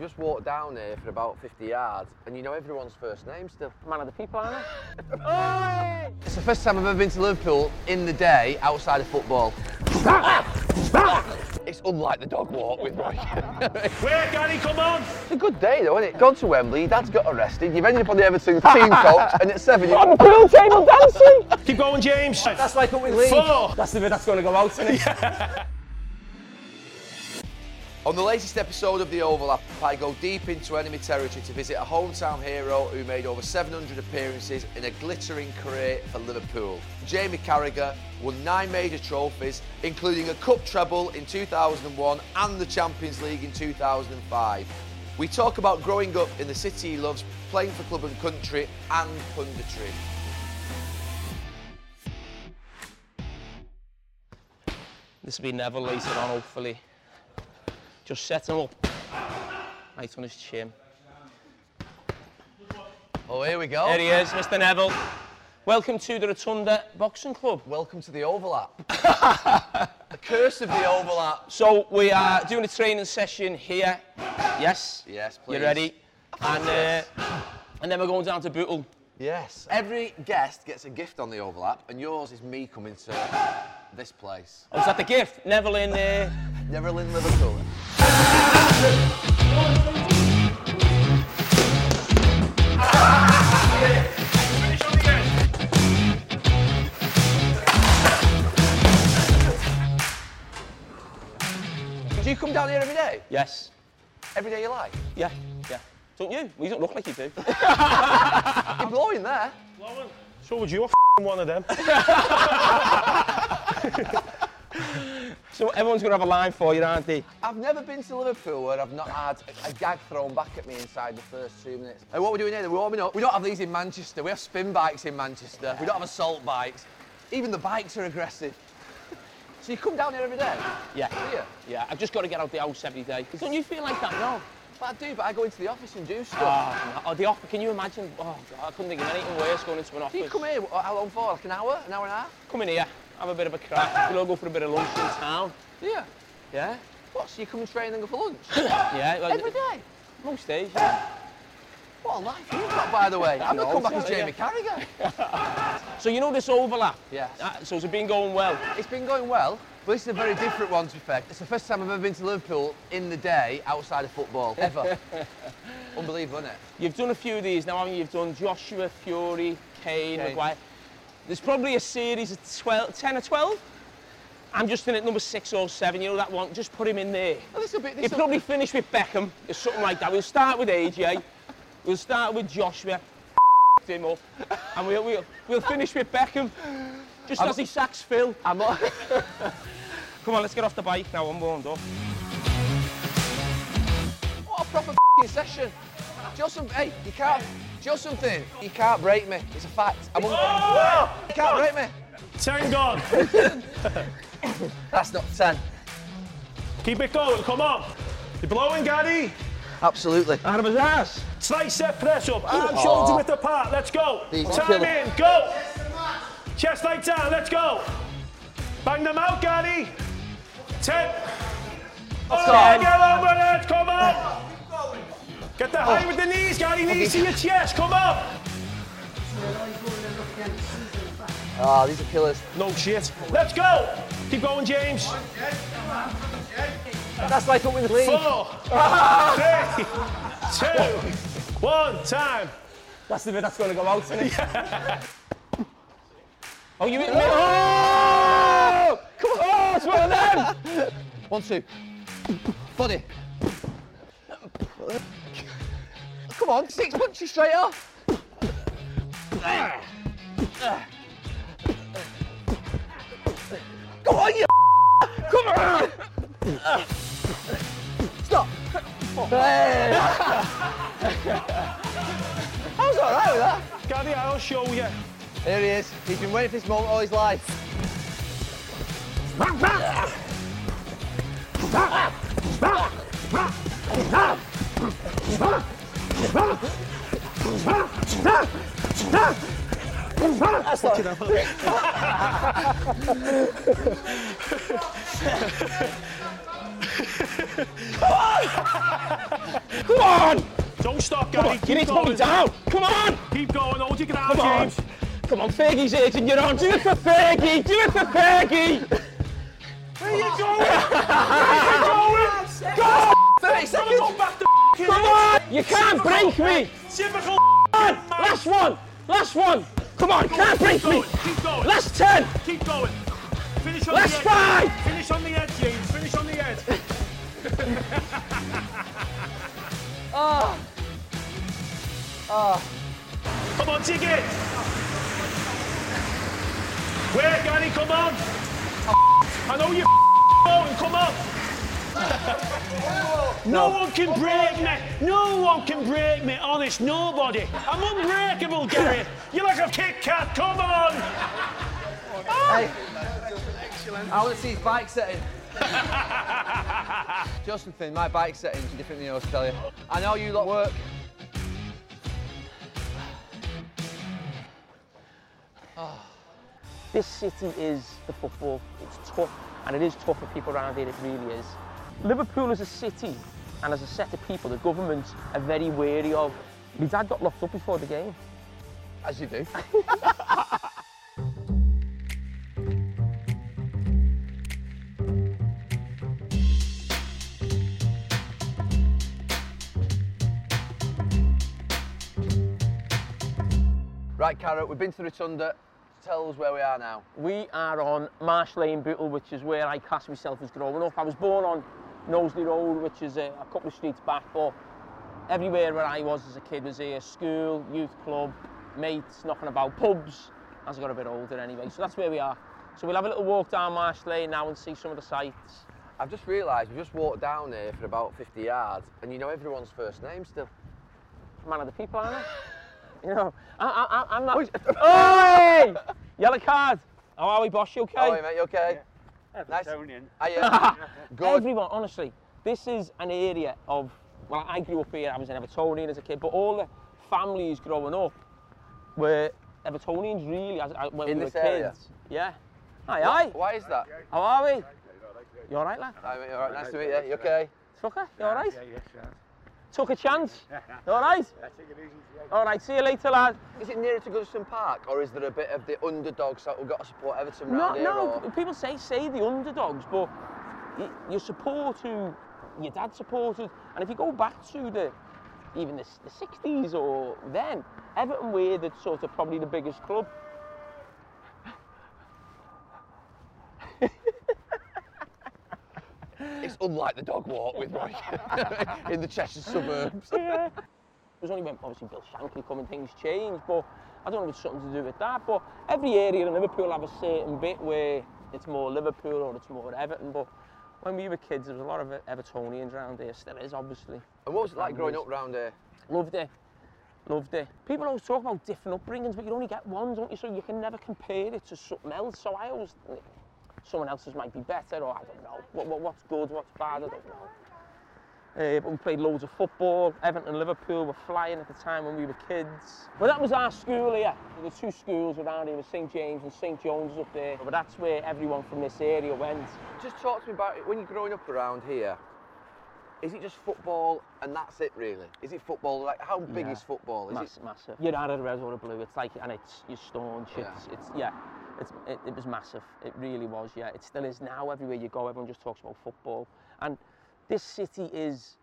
You just walk down here for about 50 yards and you know everyone's first name still. Man of the people, aren't I? It's the first time I've ever been to Liverpool in the day outside of football. It's unlike the dog walk with Roy. Where, Gary, come on! it's a good day though, isn't it? Gone to Wembley, dad's got arrested, you've ended up on the Everton team coach, and at seven, On you're the pool table dancing! Keep going, James. That's like up with Lee. Four. That's the bit that's going to go out, isn't it? On the latest episode of The Overlap, I go deep into enemy territory to visit a hometown hero who made over 700 appearances in a glittering career for Liverpool. Jamie Carragher won nine major trophies, including a cup treble in 2001 and the Champions League in 2005. We talk about growing up in the city he loves, playing for club and country, and punditry. This will be Neville later on, hopefully. Just set him up. Right on his chin. Oh, here we go. There he is, Mr. Neville. Welcome to the Rotunda Boxing Club. Welcome to The Overlap. the curse of The Overlap. So we are doing a training session here. Yes? Yes, please. You ready? And, uh, and then we're going down to Bootle. Yes. Every guest gets a gift on the overlap, and yours is me coming to this place. Oh, is that the gift? Neville in there. Never in Liverpool. Do you come down here every day? Yes. Every day you like? Yeah, yeah. Don't you? Well, you don't look like you do. You're blowing there. Blowing. So would you, one of them. so everyone's going to have a line for you, aren't they? I've never been to Liverpool where I've not had a gag thrown back at me inside the first two minutes. And what we're doing here, we're warming up. We don't have these in Manchester. We have spin bikes in Manchester. We don't have assault bikes. Even the bikes are aggressive. So you come down here every day? Yeah. Do you? Yeah, I've just got to get out the house every day. Don't you feel like that? No. But I do, but I go into the office and do stuff. Oh, oh, the office, can you imagine? Oh, God, I couldn't think of anything worse going into an do office. you come here, what, how long for? Like an hour? An hour and a half? Come in here, have a bit of a crack. We'll all go for a bit of lunch in town. Yeah. Yeah? What, so you come straight and then go for lunch? Yeah. well, every day? Most days, yeah. What a life you've got, by the way. I'm going to come back as yeah. Jamie Carragher. So you know this overlap? Yes. Uh, so has it been going well? It's been going well, but this is a very different one to be fair. It's the first time I've ever been to Liverpool in the day outside of football, ever. Unbelievable, isn't it? You've done a few of these now, haven't you? You've done Joshua, Fury, Kane, Kane. Maguire. There's probably a series of 12, 10 or 12. I'm just in at number six or seven, you know that one, just put him in there. Well, this will be, He'll probably finish with Beckham or something like that. We'll start with AJ, we'll start with Joshua, him up, and we'll, we'll, we'll finish with Beckham, just as he sacks Phil. I'm not, Come on, let's get off the bike now, I'm warmed up. what a proper f***ing session. Do you know something? Hey, you can't, do you know something? You can't break me. It's a fact. I'm un- you can't break me. Ten gone. That's not 10. Keep it going, come on. You're blowing, Gaddy. Absolutely. Out of his ass. Tricep press up. Arm shoulder oh. width apart. Let's go. These Time in. Go. Chest lights down. Let's go. Bang them out, Gary. Ten. Oh, Ten. get over it. Come on. Get the high with the knees, Gary. Knees to your chest. Come on. Ah, these are killers. No shit. Let's go. Keep going, James. That's like up with Lee. Four, three, two, one. Time. That's the bit that's going to go out, isn't it? oh, you hit me. Oh! Come on. Oh, it's one of them. One, two. Body. Come on, six punches straight off. Come on, you. Come on. Stop. Hey. I was all right with that. Gary, I'll show you. There he is. He's been waiting for this moment all his life. Come on! Don't stop, Come Gary. on, you need to put me down! Come on! Keep going. Hold your ground, Come on! James. Come on, Fergie's urging you on. Do it for Fergie! Do it for Fergie! Where you going? Where you going? Go! 30 seconds! Go back the Come on! You can't break me! Typical Come on! Last one! Last one! Come on, can't break Keep me! Keep going. Last ten! Keep going. Finish on Last the edge. five! Finish on the edge, James. Finish on the edge. Oh. Come on, take it. Where, Gary? Come on. I know you're going. Come on. No one can break me. No one can break me. Honest, nobody. I'm unbreakable, Gary. You're like a Kit Kat. Come on. Hey, I want to see his bike setting. Justin Finn, my bike setting's different than yours, tell you. I know you lot work. Ah. This city is the football. It's tough, and it is tough for people around here. It really is. Liverpool as a city and as a set of people, the government are very wary of. My dad got locked up before the game. As you do. right, Carra, we've been to the Rotunda. Tell us where we are now. We are on Marsh Lane, Bootle, which is where I class myself as growing up. I was born on Knowsley Road, which is a, a couple of streets back, but everywhere where I was as a kid was here, school, youth club, mates, knocking about, pubs, as I got a bit older anyway. So that's where we are. So we'll have a little walk down Marsh Lane now and see some of the sights. I've just realised we've just walked down here for about 50 yards and you know everyone's first name still. Man of the people, aren't I? You know, I, I, I'm not... Oi! Yellow card! How are we, boss? You okay? How are you, mate? You okay? Nice. Evertonian. Hiya. Good. Everyone, honestly, this is an area of. Well, I grew up here. I was an Evertonian as a kid, but all the families growing up were Evertonians, really, as, as when In we this were area? kids. Yeah. Hi, hi. Why is that? How are we? You all right, lad? Hi, mate. All right. Nice to meet you. You okay? Tucker, you all right? Yeah, yes, sir. Took a chance. All right? Yeah, take it easy. Yeah. All right. See you later, lad. Is it nearer to Goodison Park or is there a bit of the underdogs that we've got to support Everton No, here? no. or- People say say the underdogs, but you, you support who your dad supported, and if you go back to the even the, the 60s or then, Everton were the sort of probably the biggest club. Unlike the dog walk with Roy in the Cheshire suburbs. It was only when obviously Bill Shankly come and things changed, but I don't know if it's something to do with that. But every area in Liverpool have a certain bit where it's more Liverpool or it's more Everton. But when we were kids, there was a lot of Evertonians around here. Still is, obviously. And what was it like growing up round here? Loved it. Loved it. People always talk about different upbringings, but you only get one, don't you? So you can never compare it to something else. So I always think someone else's might be better, or I don't know. What, what, what's good, what's bad, I don't know. Uh, but we played loads of football. Everton and Liverpool were flying at the time when we were kids. Well, that was our school here. There were two schools around here, St James and St John's up there. But that's where everyone from this area went. Just talk to me about it. When you're growing up around here, is it just football and that's it really? Is it football? Like how big Yeah. is football? Is massive, massive. You're out of the red or the blue. It's like, and it's you're staunch. It's, it's yeah, it, it was massive. It really was. Yeah, it still is now. Everywhere you go, everyone just talks about football. And this city is.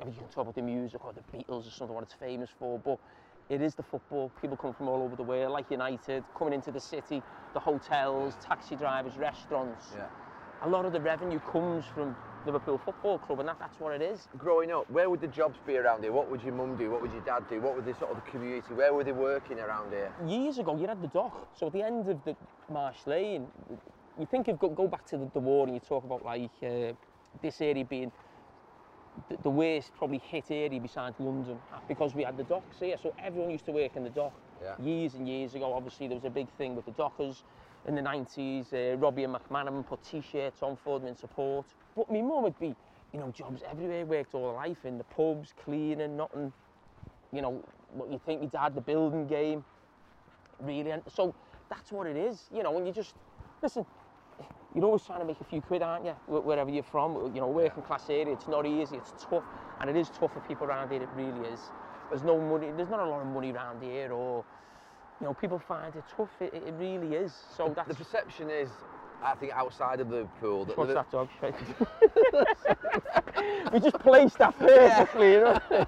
I mean, you can talk about the music or the Beatles or something what it's famous for, but it is the football. People come from all over the world, like United, coming into the city, the hotels, taxi drivers, restaurants. Yeah. A lot of the revenue comes from Liverpool Football Club, and that, that's what it is. Growing up, where would the jobs be around here? What would your mum do? What would your dad do? What would the sort of the community? Where were they working around here? years ago, you had the dock. So at the end of the Marsh Lane, you think of go, go back to the, the war and you talk about like uh, this area being the, the worst probably hit area besides London because we had the docks here. So everyone used to work in the dock. Yeah. Years and years ago, obviously there was a big thing with the dockers in the 90s. Uh, Robbie and McManaman put t-shirts on for them in support. But my mum would be you know, jobs everywhere, worked all life in the pubs, cleaning, nothing, you know, what you think your dad, the building game, really. And so that's what it is, you know, and you just, listen, you're always trying to make a few quid, aren't you? Wherever you're from, you know, working class area, it's not easy, it's tough, and it is tough for people around here, it really is. There's no money, there's not a lot of money around here, or, you know, people find it tough, it, it really is. So that's... The perception is, I think, outside of Liverpool... That What's that dog we just placed that perfectly, you know?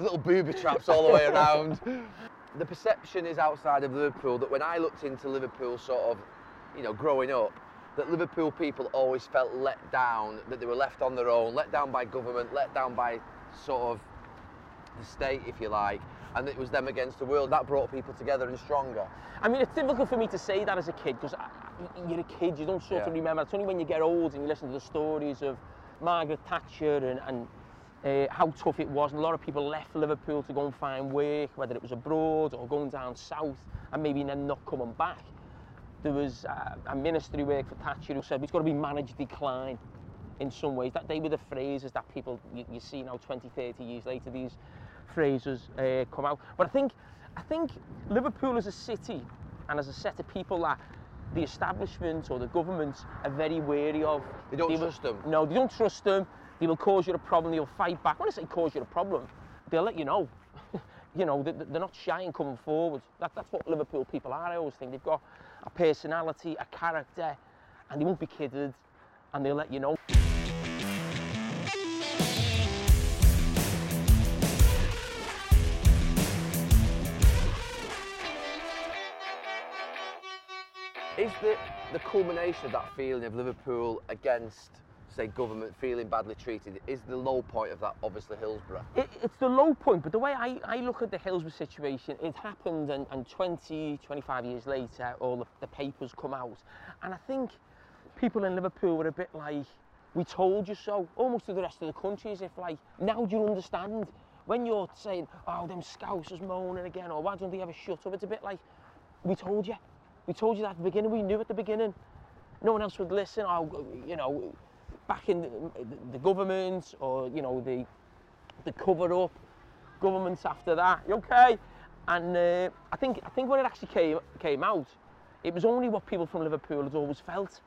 little booby traps all the way around. The perception is outside of Liverpool that when I looked into Liverpool sort of, you know, growing up, that Liverpool people always felt let down, that they were left on their own, let down by government, let down by sort of the state, if you like, and it was them against the world. That brought people together and stronger. I mean, it's difficult for me to say that as a kid because you're a kid, you don't sort of remember. It's only when you get old and you listen to the stories of Margaret Thatcher and, and uh, how tough it was. And a lot of people left Liverpool to go and find work, whether it was abroad or going down south and maybe then not coming back. There was uh, a ministry work for Thatcher who said it's got to be managed decline in some ways. That they were the phrases that people you, you see now 20, 30 years later. These phrases uh, come out. But I think I think Liverpool as a city and as a set of people that the establishment or the government are very wary of. They don't will- trust them. No, they don't trust them. They will cause you a problem. They'll fight back. When I say cause you a problem, they'll let you know. you know, they, they're not shy in coming forward. That, that's what Liverpool people are. I always think they've got a personality, a character, and they won't be kidded, and they'll let you know. The, culmination of that feeling of Liverpool against, say, government feeling badly treated, is the low point of that obviously Hillsborough? It, it's the low point, but the way I, I look at the Hillsborough situation, it happened and, and 20, 25 years later, all the, the papers come out. And I think people in Liverpool were a bit like, we told you so, almost to the rest of the country, as if like, now do you understand? When you're saying, oh, them scousers moaning again, or why don't they ever shut up? It's a bit like, we told you. We told you that at the beginning, we knew at the beginning. No one else would listen. Oh, you know, back in the, the government or, you know, the, the cover up governments after that. You okay? And uh, I think I think when it actually came came out, it was only what people from Liverpool had always felt.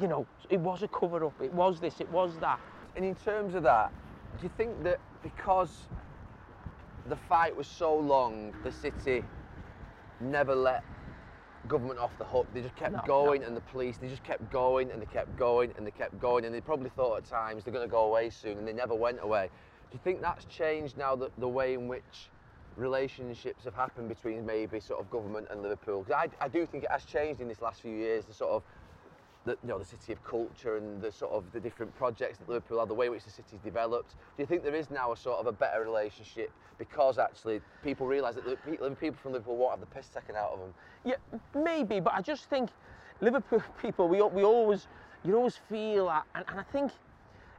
You know, it was a cover up. It was this. It was that. And in terms of that, do you think that because the fight was so long, the city never let government off the hook? They just kept No, going, no. and the police, they just kept going, and they kept going, and they kept going, and they probably thought at times they're going to go away soon, and they never went away. Do you think that's changed now the, the way in which relationships have happened between maybe sort of government and Liverpool? Because I, I do think it has changed in this last few years, the sort of the, you know, the city of culture and the sort of the different projects that Liverpool have, the way in which the city's developed. Do you think there is now a sort of a better relationship because actually people realise that people from Liverpool won't have the piss taken out of them? Yeah, maybe, but I just think Liverpool people, we, we always, you always feel that, and, and I think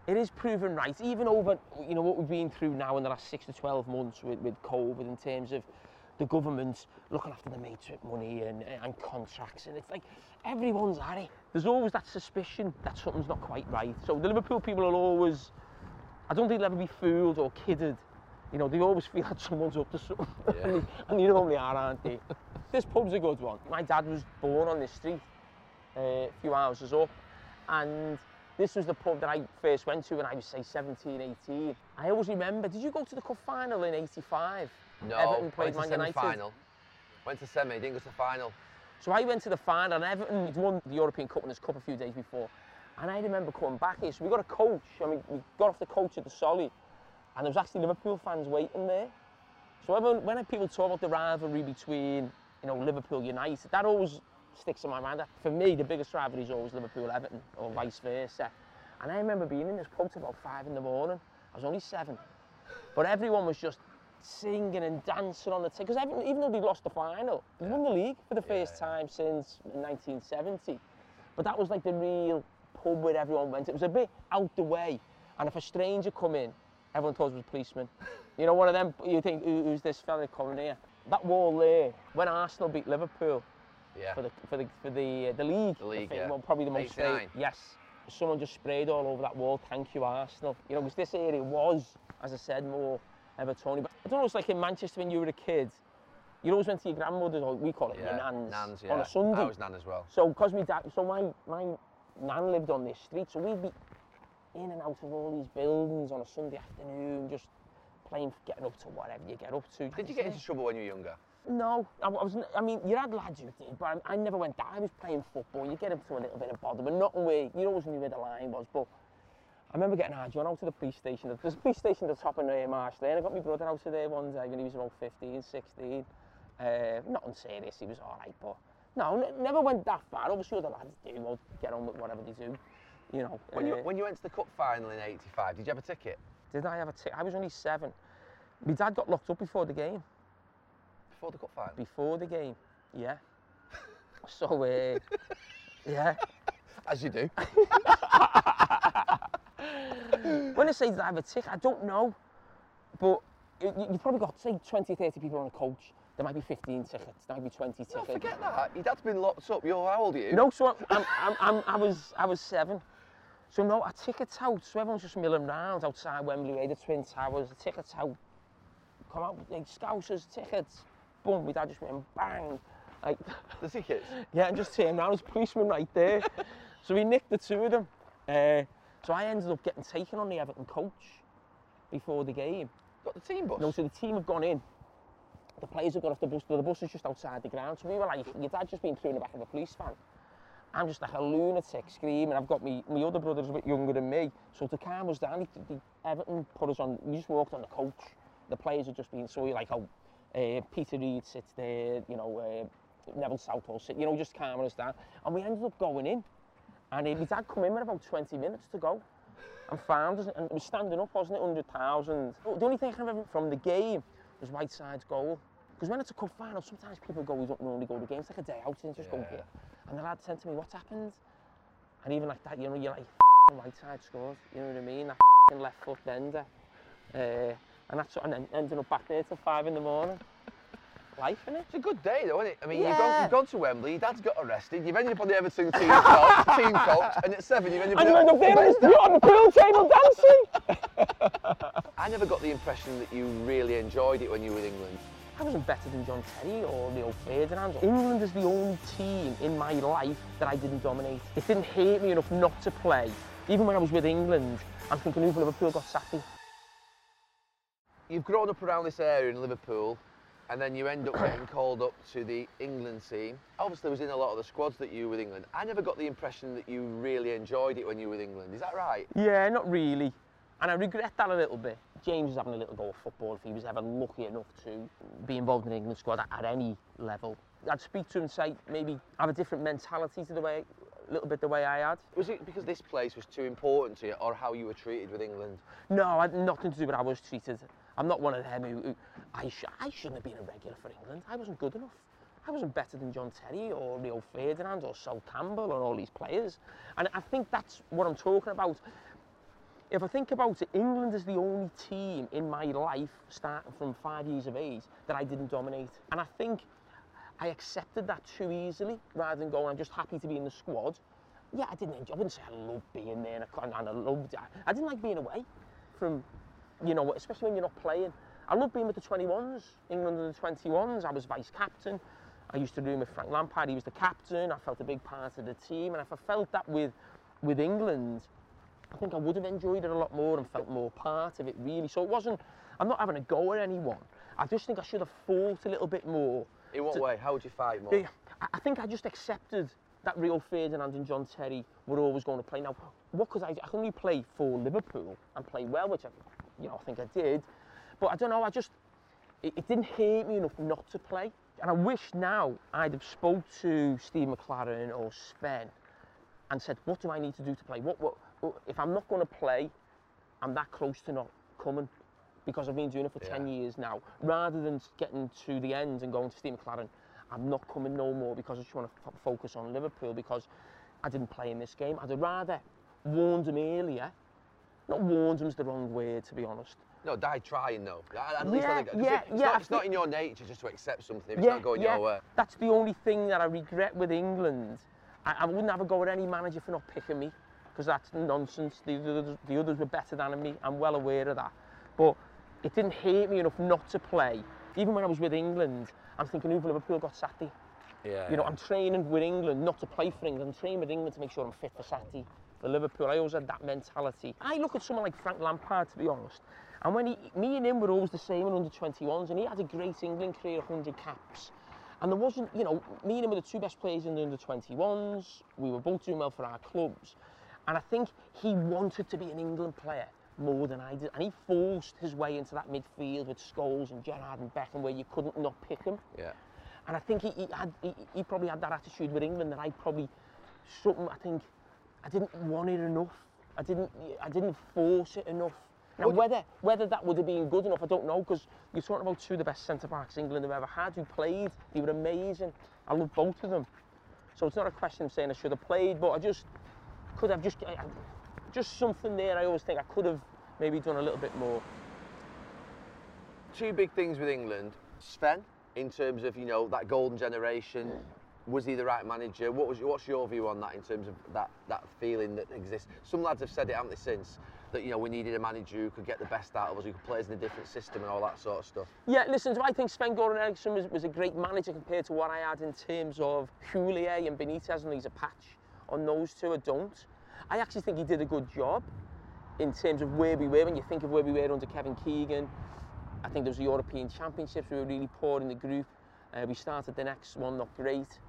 it is proven right, even over, you know, what we've been through now in the last six to 12 months with, with COVID in terms of the government looking after the matrix money and, and contracts, and it's like, everyone's at it. There's always that suspicion that something's not quite right. So the Liverpool people will always, I don't think they'll ever be fooled or kidded. You know, they always feel like someone's up to something. and, they, and you normally are, aren't they? this pub's a good one. My dad was born on this street, uh, a few houses up, and this was the pub that I first went to when I was, say, 17, 18. I always remember, did you go to the cup final in 85? No, Everton played went to Man United. semi-final. Went to semi, didn't go to the final. So I went to the final and Everton had won the European Cup Winners' Cup a few days before. And I remember coming back here. So we got a coach. I mean, we got off the coach at the Solly, and there was actually Liverpool fans waiting there. So everyone, when people talk about the rivalry between, you know, Liverpool United, that always sticks in my mind. For me, the biggest rivalry is always Liverpool Everton, or vice versa. And I remember being in this pub till about five in the morning. I was only seven, but everyone was just singing and dancing on the ticket. Because even though they lost the final, they won the league for the first time since 1970. But that was like the real pub where everyone went. It was a bit out the way. And if a stranger come in, everyone thought it was a policeman. You know, one of them, you think, "Who- who's this fella coming here? That wall there, when Arsenal beat Liverpool Yeah. for the for the for the uh, the league, The league, fa- yeah. well, probably the most 89. famous. Yes, someone just sprayed all over that wall, thank you Arsenal. You know, because this area was, as I said, more Evertonian. But I don't know, it's like in Manchester when you were a kid, you always went to your grandmother's, or we call it your nan's, Nans, yeah. on a Sunday. I was nan as well. So, because my dad, so my, my nan lived on this street, so we'd be in and out of all these buildings on a Sunday afternoon, just playing, getting up to whatever you get up to. Did you get into trouble when you were younger? No, I, I was. I mean, you had lads who did, but I, I never went down. I was playing football. You get into a little bit of bother, but nothing where you always knew where the line was. But I remember getting hard John out to the police station. There's a police station at the top of uh, Marsh Lane. I got my brother out of there one day when he was about 15, 16. Uh, nothing serious. He was all right, but no, never went that far. Obviously, other lads do. Well, get on with whatever they do. You know. When you uh, when you went to the cup final in '85, did you have a ticket did I have a ticket? I was only seven. My dad got locked up before the game. before the cup final? Before the game, yeah. So, uh, yeah. As you do. When I say did I have a tick, I don't know. But you, you- you've probably got, say, 20, 30 people on a coach. There might be 15 tickets, there might be 20 tickets. No, forget that. Your dad's been locked up. You're how old are you? No, so I'm, I'm, I'm, I, was, I was seven. So no, our tickets out, so everyone's just milling round outside Wembley Way, the Twin Towers, the tickets out. Come out, like Scousers, tickets. Boom, my dad just went bang. Like, The tickets. Yeah, and just turned around, there's a policeman right there. so we nicked the two of them. Uh, so I ended up getting taken on the Everton coach before the game. Got the team bus. No, so the team have gone in. The players have got off the bus. The bus is just outside the ground. So we were like, your dad's just been through in the back of a police van. I'm just like a lunatic screaming. I've got me, my other brother's a bit younger than me. So to calm us down, the, the Everton put us on, we just walked on the coach. The players had just been, so you're like, oh, uh, Peter Reid sits there, you know, uh, Neville Southall sit, you know, just calming us down. And we ended up going in. And he, my dad come in with about 20 minutes to go. And found us, and it was standing up, wasn't it, 100,000. The only thing I can remember from the game was Whiteside's goal. Because when it's a cup final, sometimes people go, we don't normally go to games, like a day out, and just yeah. go here. And the lad said to me, what's happened? And even like that, you know, you're like, Whiteside scores, you know what I mean? That left foot bender. Uh, and that's what, and then ending up back there till five in the morning. Life, innit? It's a good day, though, isn't it? I mean, you've, gone, you've gone to Wembley, your dad's got arrested, you've ended up on the Everton team coach, team coach, and at seven, you've ended up. And you end up there on the, on the pool table dancing! I never got the impression that you really enjoyed it when you were in England. I wasn't better than John Terry or Rio Ferdinand. England is the only team in my life that I didn't dominate. It didn't hate me enough not to play. Even when I was with England, I'm thinking from Liverpool got sappy. You've grown up around this area in Liverpool, and then you end up getting called up to the England team. Obviously, was in a lot of the squads that you were with England. I never got the impression that you really enjoyed it when you were with England. Is that right? Yeah, not really. And I regret that a little bit. James was having a little go at football if he was ever lucky enough to be involved in the England squad at, at any level. I'd speak to him and say maybe have a different mentality to the way, a little bit the way I had. Was it because this place was too important to you, or how you were treated with England? No, I had nothing to do with how I was treated. I'm not one of them who, who I, sh- I shouldn't have been a regular for England. I wasn't good enough. I wasn't better than John Terry or Rio Ferdinand or Sol Campbell or all these players. And I think that's what I'm talking about. If I think about it, England is the only team in my life, starting from five years of age, that I didn't dominate. And I think I accepted that too easily, rather than going, I'm just happy to be in the squad. Yeah, I didn't enjoy, I wouldn't say I loved being there, and I, and I loved. I didn't like being away from, you know, especially when you're not playing. I loved being with the 21s, England and the 21s. I was vice captain. I used to room with Frank Lampard. He was the captain. I felt a big part of the team, and if I felt that with with England, I think I would have enjoyed it a lot more and felt more part of it really. So it wasn't. I'm not having a go at anyone. I just think I should have fought a little bit more. In what to- way? How would you fight more? I- I think I just accepted that Rio Ferdinand and John Terry were always going to play. Now, what could I? do? I could only play for Liverpool and play well, which I, you know, I think I did. But I don't know. I just it, it didn't hate me enough not to play. And I wish now I'd have spoke to Steve McClaren or Sven and said, what do I need to do to play? What, what, if I'm not going to play, I'm that close to not coming because I've been doing it for 10 years now. Rather than getting to the end and going to Steve McClaren, I'm not coming no more because I just want to focus on Liverpool because I didn't play in this game. I'd have rather warned him earlier. Not warned him's the wrong word, to be honest. No, die trying though. At least Yeah, I think, yeah, it- it's, yeah, not, it's not in your nature just to accept something if it's not going your way. That's the only thing that I regret with England. I, I wouldn't have a go at any manager for not picking me. because that's nonsense. The, the, others- the others were better than me. I'm well aware of that. But it didn't hate me enough not to play. Even when I was with England, I'm thinking, who Liverpool got Saturday? Yeah. You know, I'm training with England not to play for England. I'm training with England to make sure I'm fit for Saturday, for Liverpool. I always had that mentality. I look at someone like Frank Lampard, to be honest, and when he, me and him were always the same in under 21s, and he had a great England career, 100 caps. And there wasn't, you know, me and him were the two best players in the under 21s. We were both doing well for our clubs. And I think he wanted to be an England player more than I did. And he forced his way into that midfield with Scholes and Gerrard and Beckham where you couldn't not pick him. Yeah. And I think he, he had he, he probably had that attitude with England that I probably something I think I didn't want it enough. I didn't I didn't force it enough. Now whether whether that would have been good enough, I don't know, because you're talking about two of the best centre backs England have ever had who played. They were amazing. I love both of them. So it's not a question of saying I should have played, but I just could have just I, I- just something there. I always think I could have maybe done a little bit more. Two big things with England. Sven, in terms of you know that golden generation, was he the right manager? What was what's your view on that in terms of that that feeling that exists? Some lads have said it, haven't they, since that you know we needed a manager who could get the best out of us, who could play us in a different system and all that sort of stuff. Yeah, listen, I think Sven Goran Eriksson was, was a great manager compared to what I had in terms of Houllier and Benitez, and he's a patch on those two. I don't. I actually think he did a good job in terms of where we were. When you think of where we were under Kevin Keegan, I think there was the European Championships. We were really poor in the group. Uh, we started the next one not great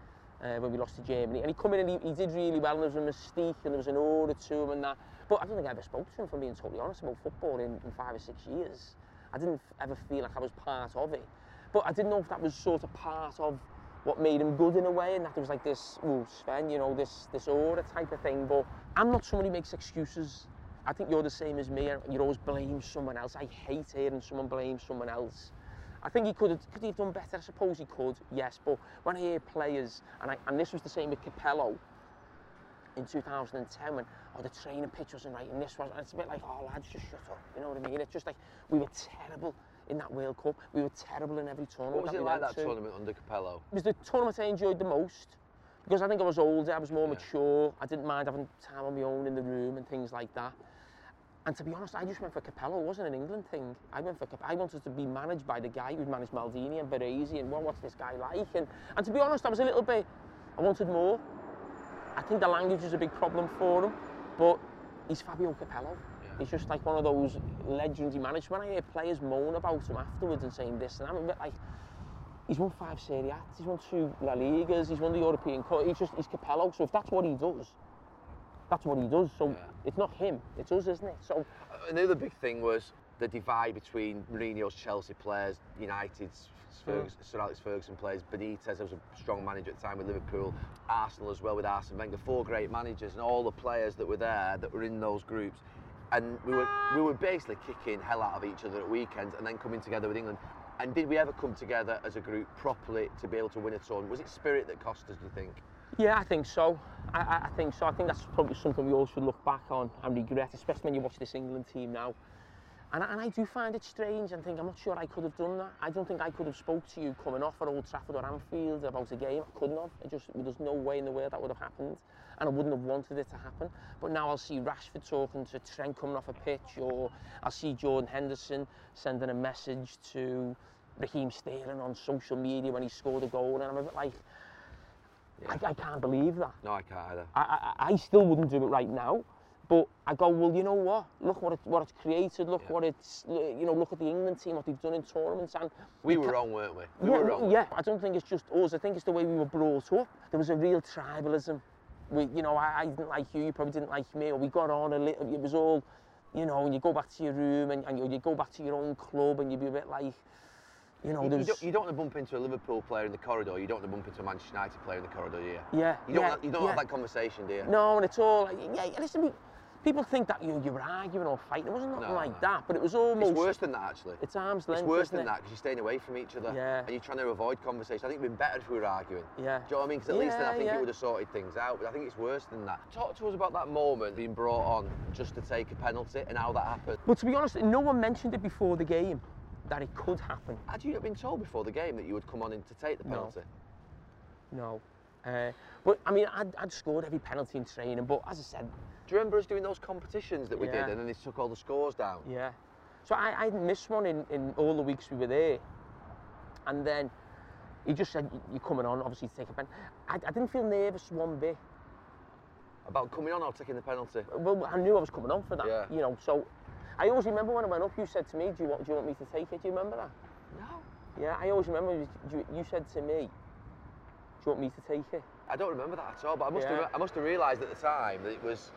uh, when we lost to Germany. And he come in and he, he did really well. And there was a mystique and there was an aura to him and that. But I don't think I ever spoke to him, for being totally honest, about football in, in five or six years. I didn't ever feel like I was part of it. But I didn't know if that was sort of part of what made him good in a way, and that there was like this, Sven, you know, this this aura type of thing. But I'm not someone who makes excuses. I think you're the same as me, you always blame someone else. I hate hearing someone blame someone else. I think he could have, could he have done better? I suppose he could, yes. But when I hear players, and, I, and this was the same with Capello in 2010 when, oh, the training pitch wasn't right and this was, and it's a bit like, oh, lads, just shut up. You know what I mean? It's just like, we were terrible in that World Cup. We were terrible in every tournament What was it we like that to. tournament under Capello? It was the tournament I enjoyed the most because I think I was older, I was more mature, I didn't mind having time on my own in the room and things like that. And to be honest, I just went for Capello. It wasn't an England thing. I went for Cap- I wanted to be managed by the guy who'd managed Maldini and Baresi and well, what's this guy like? And, and to be honest, I was a little bit, I wanted more. I think the language is a big problem for him, but he's Fabio Capello. He's just like one of those legends he managed. When I hear players moan about him afterwards and saying this and I'm a bit like, he's won five Serie A's, he's won two La Ligas, he's won the European Cup. He's just, he's Capello. So if that's what he does, that's what he does. So it's not him, it's us, isn't it? So Another big thing was the divide between Mourinho's Chelsea players, United's Ferguson, hmm. Sir Alex Ferguson players, Benitez was a strong manager at the time with Liverpool, Arsenal as well with Arsene Wenger, four great managers and all the players that were there that were in those groups. And we were we were basically kicking hell out of each other at weekends and then coming together with England. And did we ever come together as a group properly to be able to win a tournament? Was it spirit that cost us, do you think? Yeah, I think so. I, I, think so. I think that's probably something we all should look back on and regret, especially when you watch this England team now. And, and I do find it strange and think I'm not sure I could have done that. I don't think I could have spoke to you coming off at Old Trafford or Anfield about a game. I couldn't have. It just there's no way in the world that would have happened, and I wouldn't have wanted it to happen. But now I'll see Rashford talking to Trent coming off a pitch, or I'll see Jordan Henderson sending a message to Raheem Sterling on social media when he scored a goal, and I'm a bit like, I, I can't believe that. No, I can't either. I, I, I still wouldn't do it right now. But I go, well, you know what? Look what it, what it's created. Look what it's, you know, look at the England team, what they've done in tournaments. And We were wrong, weren't we? We yeah, were wrong. yeah. I don't think it's just us. I think it's the way we were brought up. There was a real tribalism. We, you know, I, I didn't like you, you probably didn't like me, or we got on a little. It was all, you know, and you go back to your room and, and you, you go back to your own club and you'd be a bit like, you know, You, you, don't, you don't want to bump into a Liverpool player in the corridor. You don't want to bump into a Manchester United player in the corridor, do you? yeah, You don't, yeah, have, you don't yeah. have that conversation, do you? No, and it's all yeah, yeah, listen, people think that you, you were arguing or fighting. It wasn't nothing No, like no. that, but it was almost. It's worse than that, actually. It's arm's length. It's worse than it? that because you're staying away from each other Yeah. and you're trying to avoid conversation. I think it'd been better if we were arguing. Yeah. Do you know what I mean? Because at least then I think yeah. it would have sorted things out. But I think it's worse than that. Talk to us about that moment being brought on just to take a penalty and how that happened. But to be honest, no one mentioned it before the game that it could happen. Had you not been told before the game that you would come on in to take the penalty? No. Uh, but I mean, I'd, I'd scored every penalty in training, but as I said, Do you remember us doing those competitions that we Yeah. did and then they took all the scores down? Yeah. So I, I missed one in, in all the weeks we were there. And then he just said, "You- You're coming on, obviously, to take a pen. I, I didn't feel nervous one bit. About coming on or taking the penalty? Well, I knew I was coming on for that, Yeah. you know. So I always remember when I went up, you said to me, Do you want, do you want me to take it? Do you remember that? No. Yeah, I always remember you, you- said to me, Do you want me to take it? I don't remember that at all, but I must, Yeah. have, I must have realised at the time that it was,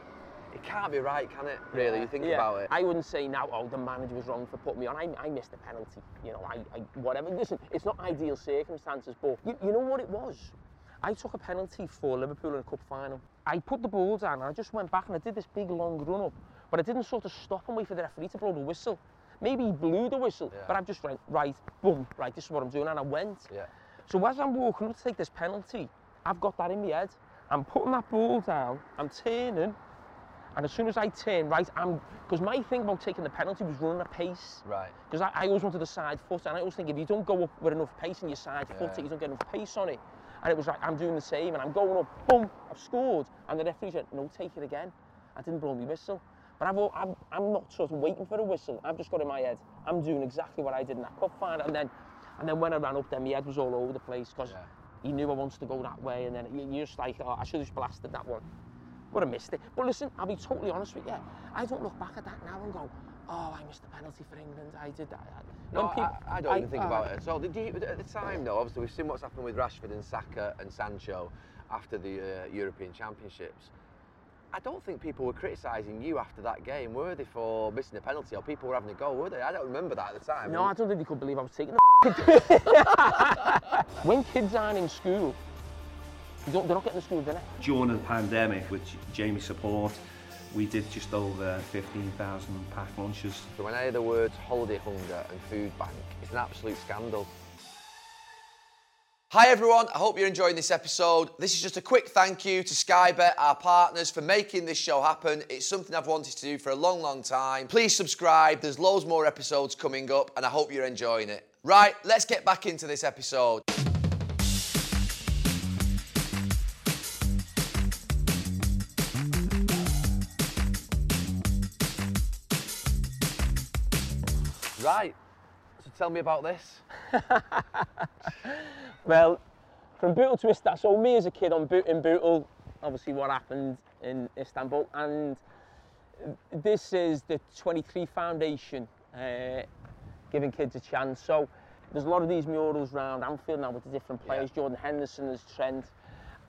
it can't be right, can it? Really, you think Yeah. about it. I wouldn't say now, oh, the manager was wrong for putting me on. I, I missed the penalty. You know, I, I whatever. Listen, it's not ideal circumstances, but you, you know what it was? I took a penalty for Liverpool in a cup final. I put the ball down and I just went back and I did this big long run up, but I didn't sort of stop and wait for the referee to blow the whistle. Maybe he blew the whistle, Yeah. but I've just went, right, boom, right, this is what I'm doing, and I went. Yeah. So as I'm walking up to take this penalty, I've got that in my head. I'm putting that ball down, I'm turning, and as soon as I turn, right, I'm because my thing about taking the penalty was running a pace. Right. Because I, I always wanted the side foot, and I always think if you don't go up with enough pace in your side foot, you don't get enough pace on it. And it was like I'm doing the same, and I'm going up, boom, I've scored, and the referee said, no, take it again. I didn't blow my whistle. But I've, I'm, I'm not sort of waiting for a whistle. I've just got in my head, I'm doing exactly what I did in that cup final. And then, and then when I ran up there, my head was all over the place because Yeah. he knew I wanted to go that way. And then you- you're just like, oh, I should have just blasted that one. Would have missed it. But listen, I'll be totally honest with you. I don't look back at that now and go, oh, I missed the penalty for England. I did that. No, I, I don't even think I- about it at all. Did you, at the time, though, obviously we've seen what's happened with Rashford and Saka and Sancho after the uh, European Championships. I don't think people were criticising you after that game, were they, for missing a penalty or people were having a go, were they? I don't remember that at the time. No, I don't think they could believe I was taking the When kids aren't in school, they don't, they're not getting the school dinner. during the pandemic with Jamie support, we did just over 15,000 packed lunches. So when I hear the words holiday hunger and food bank, it's an absolute scandal. Hi everyone, I hope you're enjoying this episode. This is just a quick thank you to Sky Bet, our partners, for making this show happen. It's something I've wanted to do for a long, long time. Please subscribe, there's loads more episodes coming up, and I hope you're enjoying it. Right, let's get back into this episode. Right, so tell me about this. Well, from Bootle to Istanbul, so me as a kid on Boot in Bootle, obviously what happened in Istanbul, and this is the 23 Foundation uh, giving kids a chance. So there's a lot of these murals around Anfield now with the different players, Yeah. Jordan Henderson, there's Trent,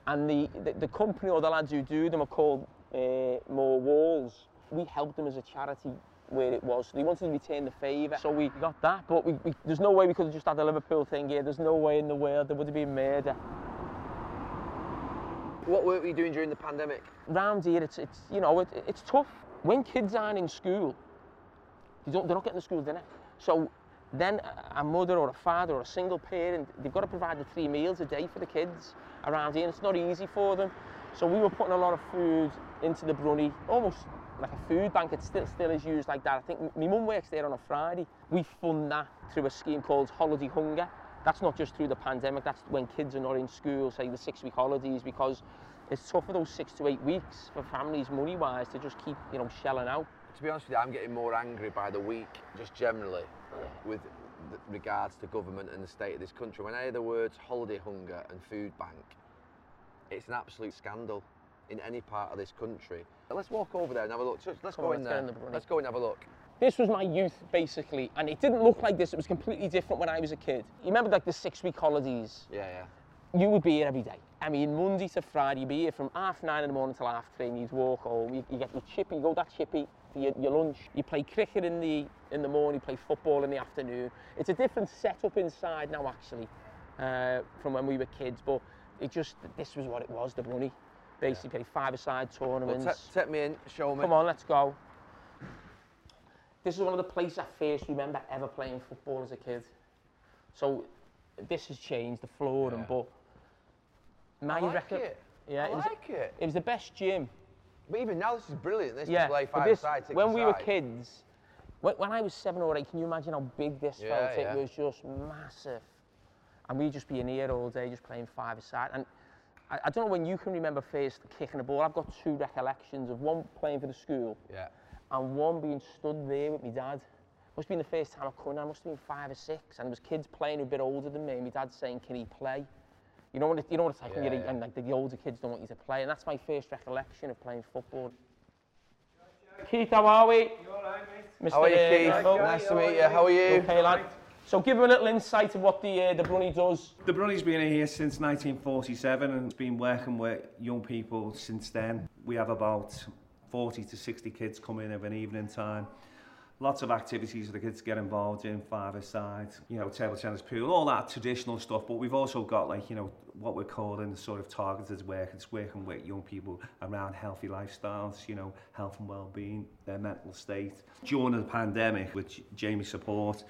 and the, the, the company or the lads who do them are called uh, MurWalls. We help them as a charity where it was. They wanted to return the favour. So we got that, but we, we, there's no way we could have just had the Liverpool thing here. There's no way in the world there would have been murder. What work were you doing during the pandemic? Round here, it's, it's you know, it, it's tough. When kids aren't in school, they don't, they're not getting the school dinner. So then a- a mother or a father or a single parent, they've got to provide the three meals a day for the kids around here, and it's not easy for them. So we were putting a lot of food into the brunny, almost like a food bank. It still, still is used like that. I think my mum works there on a Friday. We fund that through a scheme called Holiday Hunger. That's not just through the pandemic, that's when kids are not in school, say the six week holidays, because it's tough for those six to eight weeks for families money wise to just keep, you know, shelling out. To be honest with you, I'm getting more angry by the week, just generally, with regards to government and the state of this country. When I hear the words holiday hunger and food bank, it's an absolute scandal in any part of this country. Let's walk over there and have a look. Just- Let's go on, in let's there. in the let's go and have a look. This was my youth, basically, and it didn't look like this. It was completely different when I was a kid. You remember, like the six-week holidays? Yeah, yeah. You would be here every day. I mean, Monday to Friday, you'd be here from half nine in the morning till half three, and you'd walk home. You, you get your chippy, you go that chippy for your, your lunch. You play cricket in the in the morning, you play football in the afternoon. It's a different setup inside now, actually, uh, from when we were kids. But it just this was what it was, the money. Basically, play five-a-side Well, tournaments. ta- take me in, show me. Come on, let's go. This is one of the places I first remember ever playing football as a kid. So this has changed the floor Yeah. but my I like record, it. yeah, I it was, like it. it was the best gym. But even now, this is brilliant. This Yeah, but five this, side, six when we were kids, when, when I was seven or eight, can you imagine how big this Yeah, felt? yeah. It was just massive. And we'd just be in here all day, just playing five aside. And I, I don't know when you can remember first kicking a ball. I've got two recollections of one playing for the school Yeah. and one being stood there with my dad. Must have been the first time I've come in. I must have been five or six, and there was kids playing a bit older than me. And my dad saying, "Can he play?" You know what? It, you know what it's like when you're yeah. and like the, the older kids don't want you to play, and that's my first recollection of playing football. Keith, how are we? Mr. How are you, uh, Keith? Neville? Nice to meet you. How are you? Okay, lad. So give him a little insight of what the uh, the Brunny does. The Brunny's been here since 1947 and it's been working with young people since then. We have about 40 to 60 kids come in an evening time. Lots of activities for the kids to get involved in, five-a-side, you know, table tennis, pool, all that traditional stuff. But we've also got like, you know, what we're calling sort of targeted work. It's working with young people around healthy lifestyles, you know, health and well-being, their mental state. During the pandemic, with Jamie's support,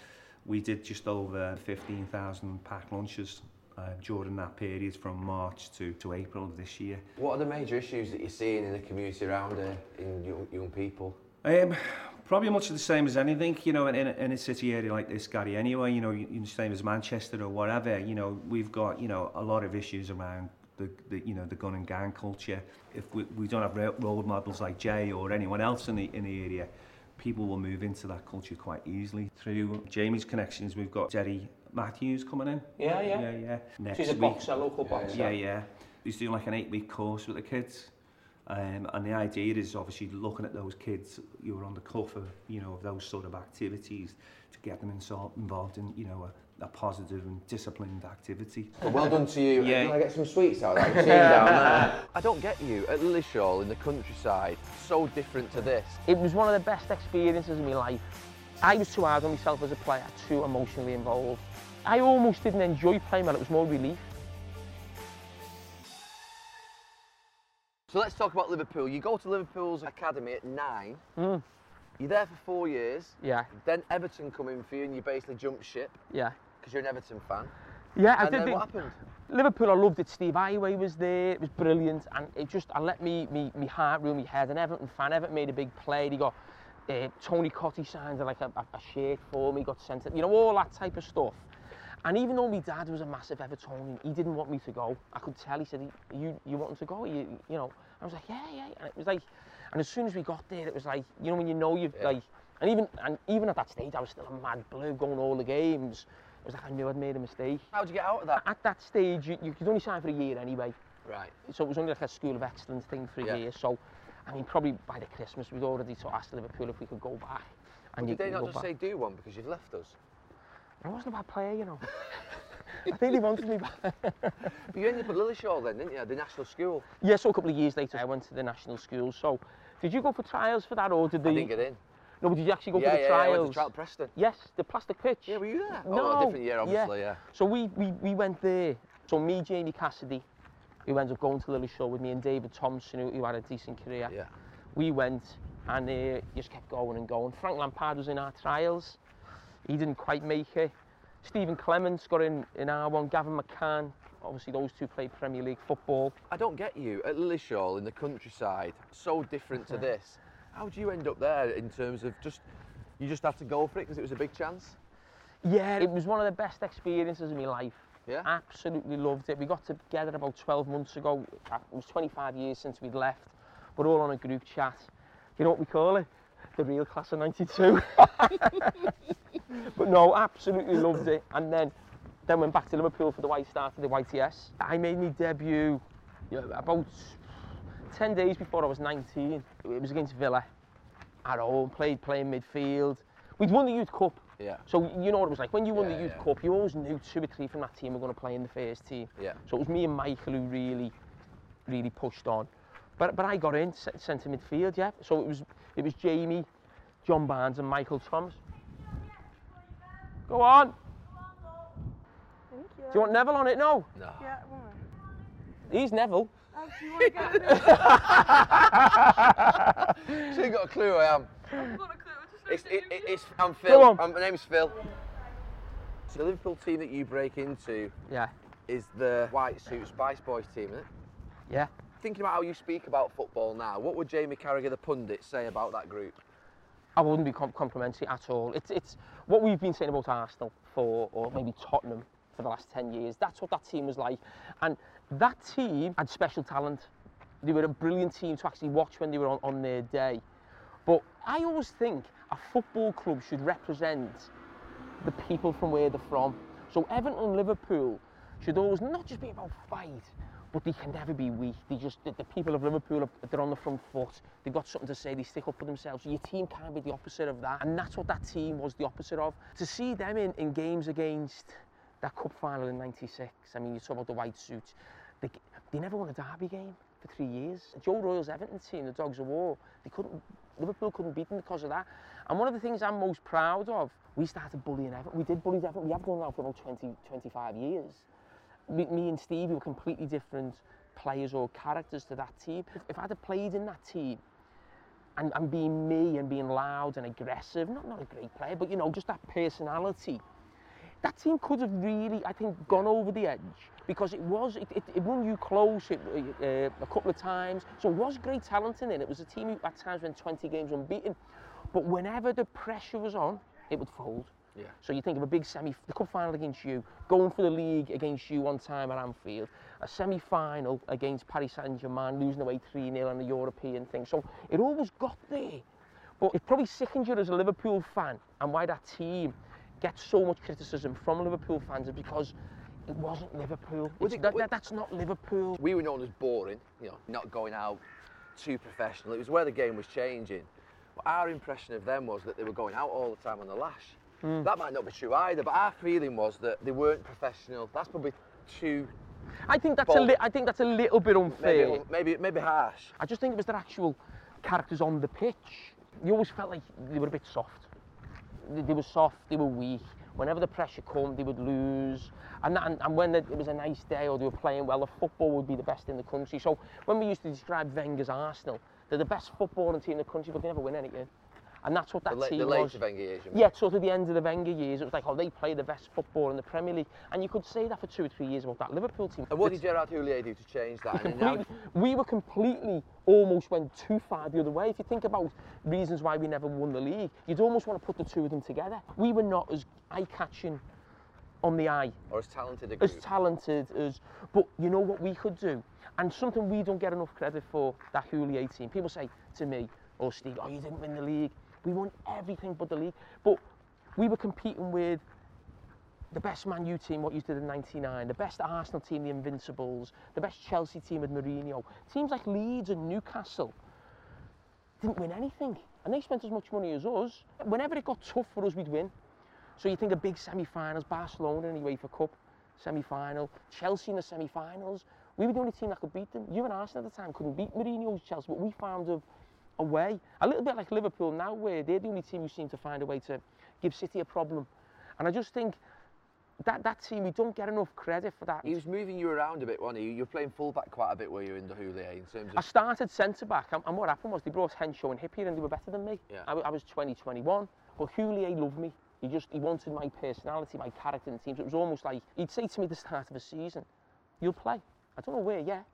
we did just over 15,000 packed lunches uh, during that period from March to, to April of this year. What are the major issues that you're seeing in the community around here in young, young people? Um, probably much the same as anything, you know, in, in, a, in a city area like this, Gary, anyway, you know, you same as Manchester or whatever, you know, we've got, you know, a lot of issues around the, the you know, the gun and gang culture. If we, we don't have role models like Jay or anyone else in the, in the area, people will move into that culture quite easily. Through Jamie's connections, we've got Jerry Matthews coming in. Yeah, yeah. Yeah, yeah. Next She's a boxer, local boxer. Yeah, yeah. He's doing like an eight-week course with the kids. Um, and the idea is obviously looking at those kids who are on the cuff of, you know, of those sort of activities to get them involved in, you know, a, a positive and disciplined activity. Well, well done to you. Yeah. Can I get some sweets out of that? See you down there. I don't get you at Lilleshall in the countryside. So different to this. It was one of the best experiences of my life. I was too hard on myself as a player, too emotionally involved. I almost didn't enjoy playing, man. It was more relief. So let's talk about Liverpool. You go to Liverpool's academy at nine. Mm. You're there for four years. Yeah, Then Everton come in for you, and you basically jump ship yeah. Because you're an Everton fan. Yeah, I and did. then the- what happened? Liverpool, I loved it. Steve Heighway was there. It was brilliant, and it just I let me me, me heart rule my head. An Everton fan. Everton made a big play. He got uh, Tony Cottee signed like a, a, a shirt for me. Got sent it. You know all that type of stuff. And even though my dad was a massive Evertonian, he didn't want me to go. I could tell. He said, "You you want to go? You you know?" I was like, "Yeah, yeah." And it was like, and as soon as we got there, it was like, you know, when you know you've Yeah. like, and even and even at that stage, I was still a mad blue, going all the games. Was like I knew I'd made a mistake. How'd you get out of that? At that stage, you, you could only sign for a year anyway. Right. So it was only like a school of excellence thing for a Yeah. year. So, I mean, probably by the Christmas, we'd already sort of asked Liverpool if we could go back. And did they not just back. say do one because you've left us? I wasn't a bad player, you know. I think they wanted me back. But you ended up at Lilleshall then, didn't you? The national school. yeah, so a couple of years later, I went to the national school. So, did you go for trials for that, or did they? I didn't get in. No, did you actually go yeah, for the yeah, trials? yeah, I went to trial Preston. Yes, the plastic pitch. Yeah, were you there? No, Oh, a different year, obviously, yeah. So we, we, we went there. So me, Jamie Cassidy, who ended up going to Lilleshall with me, and David Thompson, who, who had a decent career. Yeah. We went and uh, just kept going and going. Frank Lampard was in our trials. He didn't quite make it. Stephen Clemence got in in our one. Gavin McCann. Obviously, those two played Premier League football. I don't get you at Lilleshall in the countryside. So different to this. How would you end up there in terms of just you just had to go for it because it was a big chance? Yeah, it was one of the best experiences of my life. Yeah. Absolutely loved it. We got together about 12 months ago. Uh, It was 25 years since we'd left. We're all on a group chat. You know what we call it? The real class of 92. but no, absolutely loved it. And then then went back to Liverpool for the white started the YTS. I made my debut you know, about 10 days before I was 19. It was against Villa at home, played playing midfield. We'd won the Youth Cup. Yeah. So you know what it was like when you won Yeah, the Youth yeah. Cup, you always knew two or three from that team were going to play in the first team. Yeah. So it was me and Michael who really, really pushed on. But but I got in centre midfield, yeah. So it was it was Jamie, John Barnes, and Michael Thomas. Go on. Thank you. Do you want Neville on it? No. No. Yeah. He's Neville. Oh, do you want to get? So you got a clue who I am. I've got a clue. It's just It's, it, it, it's, I'm Go Phil. on. Um, my name's Phil. So the Liverpool team that you break into Yeah. is the White Suit Spice Boys team, isn't it? Yeah. Thinking about how you speak about football now, what would Jamie Carragher, the pundit, say about that group? I wouldn't be com- complimentary at all. It's it's what we've been saying about Arsenal for, or maybe Tottenham for the last 10 years. That's what that team was like. And that team had special talent. They were a brilliant team to actually watch when they were on, on their day. But I always think a football club should represent the people from where they're from. So Everton and Liverpool should always not just be about fight, but they can never be weak. They just the, the people of Liverpool are, they're on the front foot. They've got something to say. They stick up for themselves. Your team can't be the opposite of that, and that's what that team was the opposite of. To see them in, in games against that cup final in '96. I mean, you talk about the white suits. They, they never won a derby game for three years. Joe Royle's Everton team, the Dogs of War, they couldn't. Liverpool couldn't beat them because of that. And one of the things I'm most proud of, we started bullying Everton. We did bully Everton. We have done that for about 20, 25 years me, me and Stevie were completely different players or characters to that team. If, if I'd have played in that team and, and being me and being loud and aggressive, not, not a great player, but you know, just that personality, that team could have really, I think, gone over the edge because it was, it, it, it won you close it, uh, a couple of times. So it was great talent in it. It was a team who at times went 20 games unbeaten. But whenever the pressure was on, it would fold. Yeah. So you think of a big semi, the cup final against you, going for the league against you one time at Anfield, a semi-final against Paris Saint-Germain, losing away 3-0 on the European thing. So it always got there. But it probably sickened you as a Liverpool fan and why that team gets so much criticism from Liverpool fans is because it wasn't Liverpool. It's- it- that, that's not Liverpool. We were known as boring, you know, not going out too professional. It was where the game was changing. But our impression of them was that they were going out all the time on the lash. Hmm. That might not be true either, but our feeling was that they weren't professional. That's probably too I think that's a Bold. li- I think that's a little bit unfair. maybe maybe maybe harsh. I just think it was their actual characters on the pitch. You always felt like they were a bit soft. They, were soft, they were weak. Whenever the pressure came, they would lose. And, that, and, and when it was a nice day or they were playing well, the football would be the best in the country. So when we used to describe Wenger's Arsenal, they're the best footballing team in the country, but they never win anything. And that's what that The, team the was. years. Yeah, sort of the end of the Wenger years, it was like, oh, they play the best football in the Premier League. And you could say that for two or three years about that Liverpool team. And what did Gerard Houllier do to change that? And now, we were completely almost went too far the other way. If you think about reasons why we never won the league, you'd almost want to put the two of them together. We were not as eye-catching on the eye, or as talented a as talented as, but you know what we could do, and something we don't get enough credit for that Houllier team. People say to me or Steve, "Oh, you didn't win the league." We won everything but the league, but we were competing with the best Man U team, what you did in '99, the best Arsenal team, the Invincibles, the best Chelsea team with Mourinho. Teams like Leeds and Newcastle didn't win anything, and they spent as much money as us. Whenever it got tough for us, we'd win. So you think of big semi-finals, Barcelona in the UEFA Cup semi-final, Chelsea in the semi-finals. We were the only team that could beat them. You and Arsenal at the time couldn't beat Mourinho's Chelsea, but we found a, a way. A little bit like Liverpool now, where they're the only team who seem to find a way to give City a problem. And I just think that that team, we don't get enough credit for that. He was moving you around a bit, wasn't he? You were playing fullback quite a bit, were you, in the Houllier, in terms of... I started centre back, and, and what happened was they brought Henchoz and Hyypiä, and they were better than me. Yeah. I, I was 20, 21, but Houllier loved me. He just he wanted my personality, my character in the teams. It was almost like he'd say to me at the start of a season, "You'll play." I don't know where yet,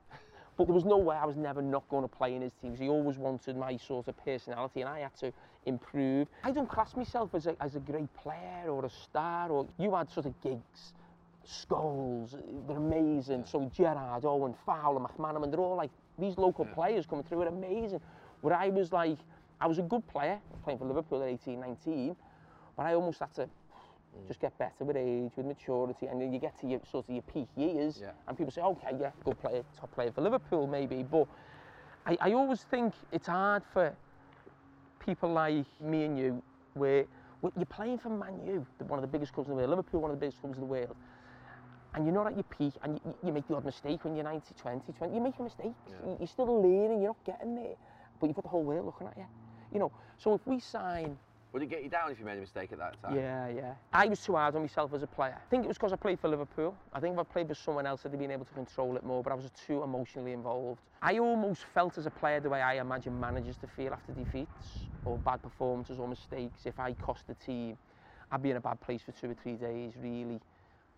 but there was no way I was never not going to play in his teams. He always wanted my sort of personality, and I had to improve. I don't class myself as a, as a great player or a star. Or you had sort of Giggs. Scholes, they're amazing. So Gerrard, Owen, Fowler, McManaman, they're all like these local players coming through are amazing. Where I was like, I was a good player, playing for Liverpool at 18, 19, but I almost had to Mm. just get better with age, with maturity, and then you get to your sort of your peak years, Yeah. and people say, okay, yeah, good player, top player for Liverpool maybe, but I, I always think it's hard for people like me and you, where, you're playing for Man U, one of the biggest clubs in the world, Liverpool, one of the biggest clubs in the world, and you're not at your peak, and you, you make the odd mistake when you're 90, 20, 20, you're making mistakes. You- You're still learning, you're not getting there, but you've got the whole world looking at you. You know, so if we sign Would it get you down if you made a mistake at that time? yeah, yeah. I was too hard on myself as a player. I think it was because I played for Liverpool. I think if I played for someone else, I'd have been able to control it more, but I was too emotionally involved. I almost felt as a player the way I imagine managers to feel after defeats or bad performances or mistakes. If I cost the team, I'd be in a bad place for two or three days, really.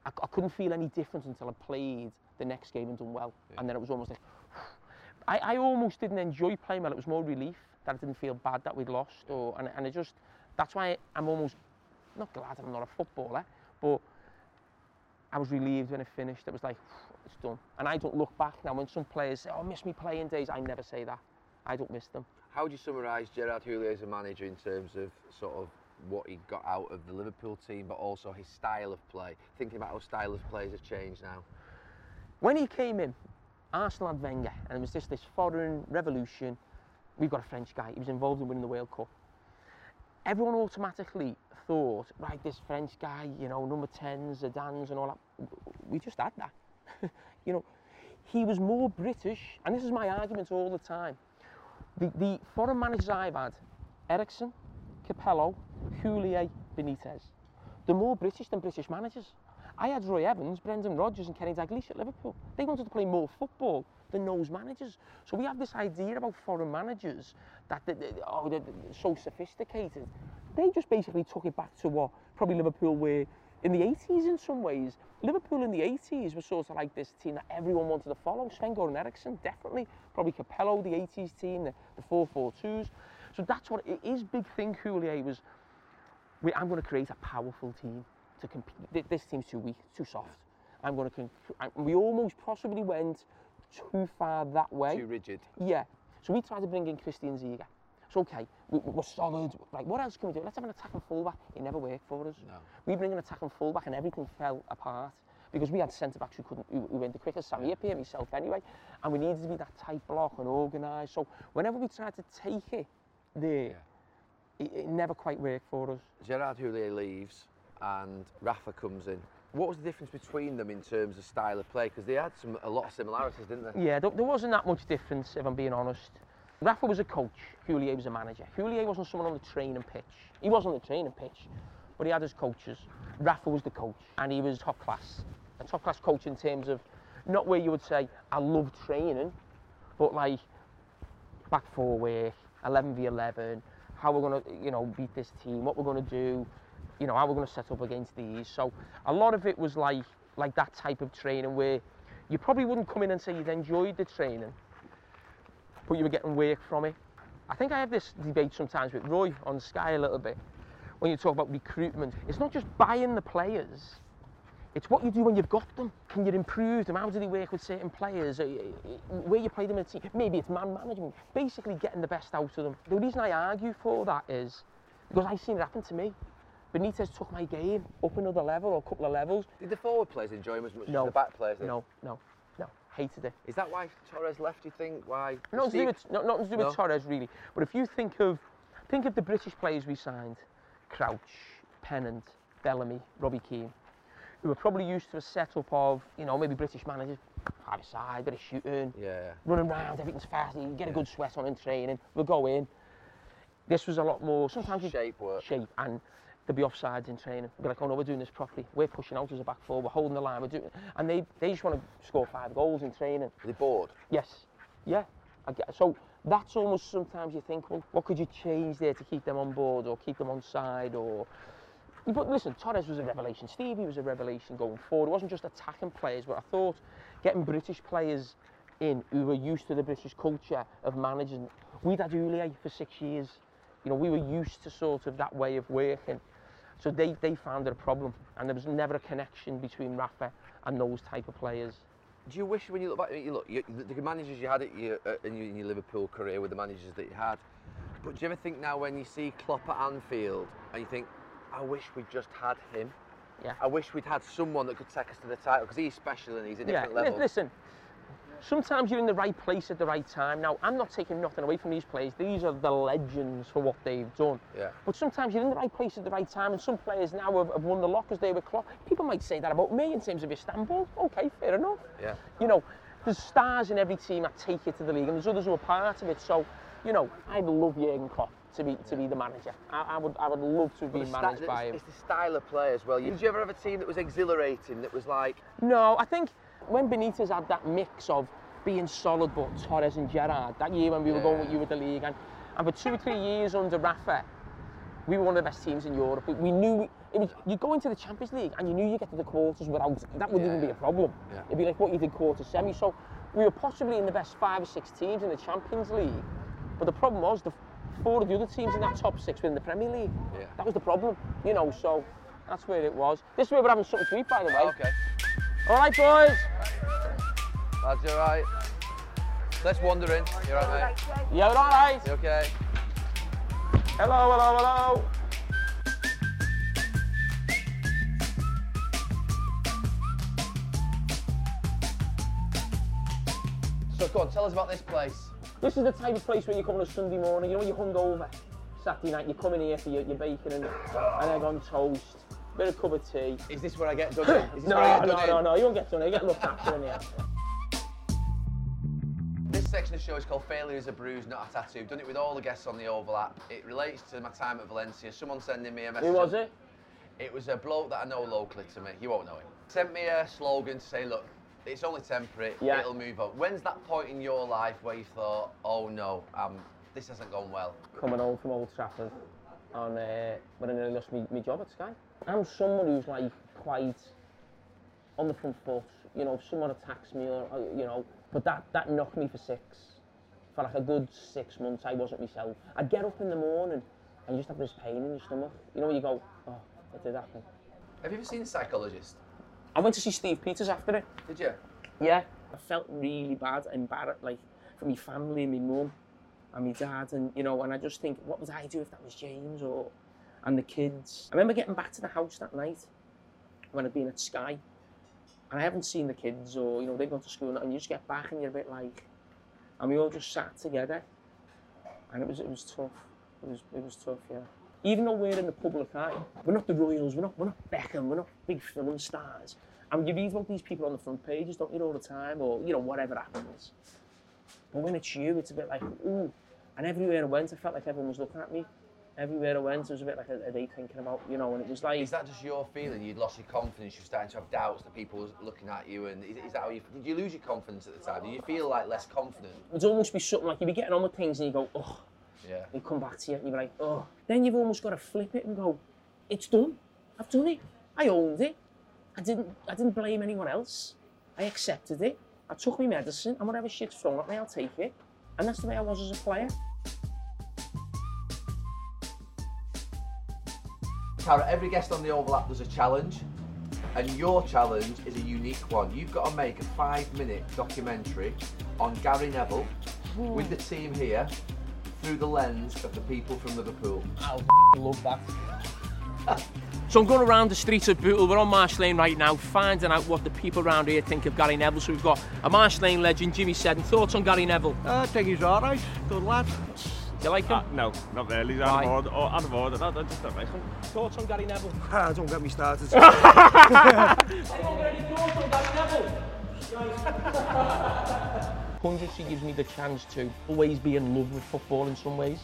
I, I couldn't feel any difference until I played the next game and done well. And then it was almost like, I, I almost didn't enjoy playing well. It was more relief that I didn't feel bad that we'd lost, or and, and it just that's why I'm almost not glad I'm not a footballer, but I was relieved when it finished. It was like, it's done. And I don't look back now when some players say, oh, I miss me playing days. I never say that. I don't miss them. How would you summarise Gerard Houllier as a manager in terms of sort of what he got out of the Liverpool team, but also his style of play? Thinking about how style of play has changed now. When he came in, Arsenal had Wenger, and it was just this foreign revolution. We've got a French guy. He was involved in winning the World Cup. Everyone automatically thought, right, this French guy, you know, number 10s, Zidane's and all that. We just had that. you know, he was more British, and this is my argument all the time. The, the foreign managers I've had, Eriksson, Capello, Houllier, Benitez, they're more British than British managers. I had Roy Evans, Brendan Rodgers and Kenny Dalglish at Liverpool. They wanted to play more football than those managers. So we have this idea about foreign managers that they, they, oh, they're, so sophisticated. They just basically took it back to what probably Liverpool were in the 80s in some ways. Liverpool in the 80s was sort of like this team that everyone wanted to follow. Sven-Goran Eriksson, definitely. Probably Capello, the 80s team, the, the 4-4-2s. So that's what it is. Big thing, Houllier was, I'm going to create a powerful team to compete. Th- This team's too weak, too soft. I'm going to. We almost possibly went too far that way. Too rigid. Yeah. So we tried to bring in Christian Ziege. It's okay. We, we're solid. Like, what else can we do? Let's have an attacking fullback. It never worked for us. No. We bring an attacking fullback and everything fell apart because we had centre backs who couldn't, who, who went the quickest. Sami Hyypiä, himself anyway, and we needed to be that tight block and organised. So whenever we tried to take it there, it, it never quite worked for us. Gerard Houllier leaves and Rafa comes in. What was the difference between them in terms of style of play? Because they had some a lot of similarities, didn't they? Yeah, there, wasn't that much difference, if I'm being honest. Rafa was a coach, Houllier was a manager. Houllier wasn't someone on the training pitch. He wasn't on the training pitch, but he had his coaches. Rafa was the coach, and he was top class. A top class coach in terms of not where you would say, I love training, but like back four work, 11 v 11, how we're going to, you know, beat this team, what we're going to do, you know, how we're going to set up against these. So a lot of it was like like that type of training where you probably wouldn't come in and say you'd enjoyed the training, but you were getting work from it. I think I have this debate sometimes with Roy on Sky a little bit. When you talk about recruitment, it's not just buying the players, it's what you do when you've got them. Can you improve them? How do they work with certain players? Uh, uh, Where you play them in a team? Maybe it's man management. Basically, getting the best out of them. The reason I argue for that is because I've seen it happen to me. Benitez took my game up another level or a couple of levels. Did the forward players enjoy him as much No. as the back players? did? No, no, no. Hated it. Is that why Torres left? You think? Why? Nothing to do with, no, nothing to do No? with Torres really. But if you think of, think of the British players we signed, Crouch, Pennant, Bellamy, Robbie Keane, who were probably used to a setup of, you know, maybe British managers, five side, bit of shooting, Yeah. running around, everything's fast, you get a good sweat on in training, we'll go in. This was a lot more, sometimes Shape work. shape and there'd be offsides in training. Be like, oh no, we're doing this properly. We're pushing out as a back four, we're holding the line, we're doing and they, they just want to score five goals in training. Were they bored? Yes. Yeah. I get, so that's almost sometimes you think, well, what could you change there to keep them on board or keep them on side or. But listen, Torres was a revelation. Stevie was a revelation going forward. It wasn't just attacking players, but I thought getting British players in who were used to the British culture of managing. We'd had Houllier for six years. You know, we were used to sort of that way of working. So they, they found it a problem, and there was never a connection between Rafa and those type of players. Do you wish when you look back, you look, you, the, managers you had at your, uh, in, your, in your Liverpool career were the managers that you had. But do you ever think now when you see Klopp at Anfield and you think, I wish we'd just had him? Yeah. I wish we'd had someone that could take us to the title because he's special and he's a different li- level. Listen, sometimes you're in the right place at the right time. Now, I'm not taking nothing away from these players. These are the legends for what they've done. Yeah. But sometimes you're in the right place at the right time, and some players now have, have won the because they were Klopp. People might say that about me in terms of Istanbul. Okay, fair enough. Yeah. You know, there's stars in every team that take you to the league, and there's others who are part of it. So, you know, I'd love Jurgen Klopp to be to be the manager. I, I would I would love to be sti- managed by him. it's the style of play as well. Did you ever have a team that was exhilarating, that was like, No, I think when Benitez had that mix of being solid but Torres and Gerrard, that year when we were going with you with the league, and, and for two or three years under Rafa, we were one of the best teams in Europe. We- We knew it was, you go into the Champions League and you knew you get to the quarters without that wouldn't even be a problem. Yeah. It'd be like what you did quarter semi. So we were possibly in the best five or six teams in the Champions League, but the problem was the four of the other teams in that top six were in the Premier League. Yeah. That was the problem, you know. So that's where it was. This is where we're having something to eat, by the way. okay. All right, boys. That's alright? Let's wander in. You're alright, mate? You're all right? You okay? Hello, hello, hello. So go on, tell us about this place. This is the type of place where you come on a Sunday morning, you know, you're hungover. Saturday night, you come in here for your, your bacon and an egg on toast, bit of cup of tea. Is this where I get done in? Is this No, where I get no, done no, in? no, you won't get done. You get looked after in here. This section of the show is called Failure is a Bruise, Not a Tattoo. I've done it with all the guests on the overlap. It relates to my time at Valencia. Someone sending me a message. Who was it? It was a bloke that I know locally to me. You won't know him. Sent me a slogan to say, look, it's only temporary. Yeah. It'll move on. When's that point in your life where you thought, oh no, um, this hasn't gone well? coming home from Old Trafford on uh, when I nearly lost my, my job at Sky. I'm someone who's like quite on the front foot. You know, if someone attacks me or, or, you know, but that, that knocked me for six. For like a good six months, I wasn't myself. I'd get up in the morning and you just have this pain in your stomach. You know, when you go, oh, it did happen. Have you ever seen a psychologist? I went to see Steve Peters after it. Did you? Yeah. I felt really bad, embarrassed, like for my family and my mum and my dad, and you know, and I just think, what would I do if that was James or and the kids? I remember getting back to the house that night when I'd been at Sky, and I haven't seen the kids or you know they've gone to school, and you just get back and you're a bit like, and we all just sat together, and it was it was tough. It was it was tough, yeah. Even though we're in the public eye, we're not the Royals, we're not we're not Beckham, we're not big film stars. And you read about these people on the front pages, don't you, all the time, or you know whatever happens. But when it's you, it's a bit like ooh. And everywhere I went, I felt like everyone was looking at me. Everywhere I went, it was a bit like, a day thinking about, you know? And it was like, Is that just your feeling? You'd lost your confidence. You're starting to have doubts that people was looking at you, and is, is that how you? Did you lose your confidence at the time? Did you feel like less confident? it would almost be something like you'd be getting on with things and you go, oh, Yeah. and come back to you and you'd be like, oh. Then you've almost got to flip it and go, it's done. I've done it. I owned it. I didn't. I didn't blame anyone else. I accepted it. I took my medicine, and whatever shit's thrown at me, I'll take it. And that's the way I was as a player. Carra, every guest on the overlap does a challenge, and your challenge is a unique one. You've got to make a five-minute documentary on Gary Neville with the team here through the lens of the people from Liverpool. I love that. So I'm going around the streets of Bootle. We're on Marsh Lane right now, finding out what the people around here think of Gary Neville. So we've got a Marsh Lane legend, Jimmy Seddon. Thoughts on Gary Neville? I think he's alright. Good lad. Do you like him? Uh, no, not really. He's Why? out of order. Oh, out of order. No, no, just don't like him. Thoughts on Gary Neville? Ah, don't get me started. Anyone got any thoughts on Gary Neville? Hundreds, he gives me the chance to always be in love with football in some ways.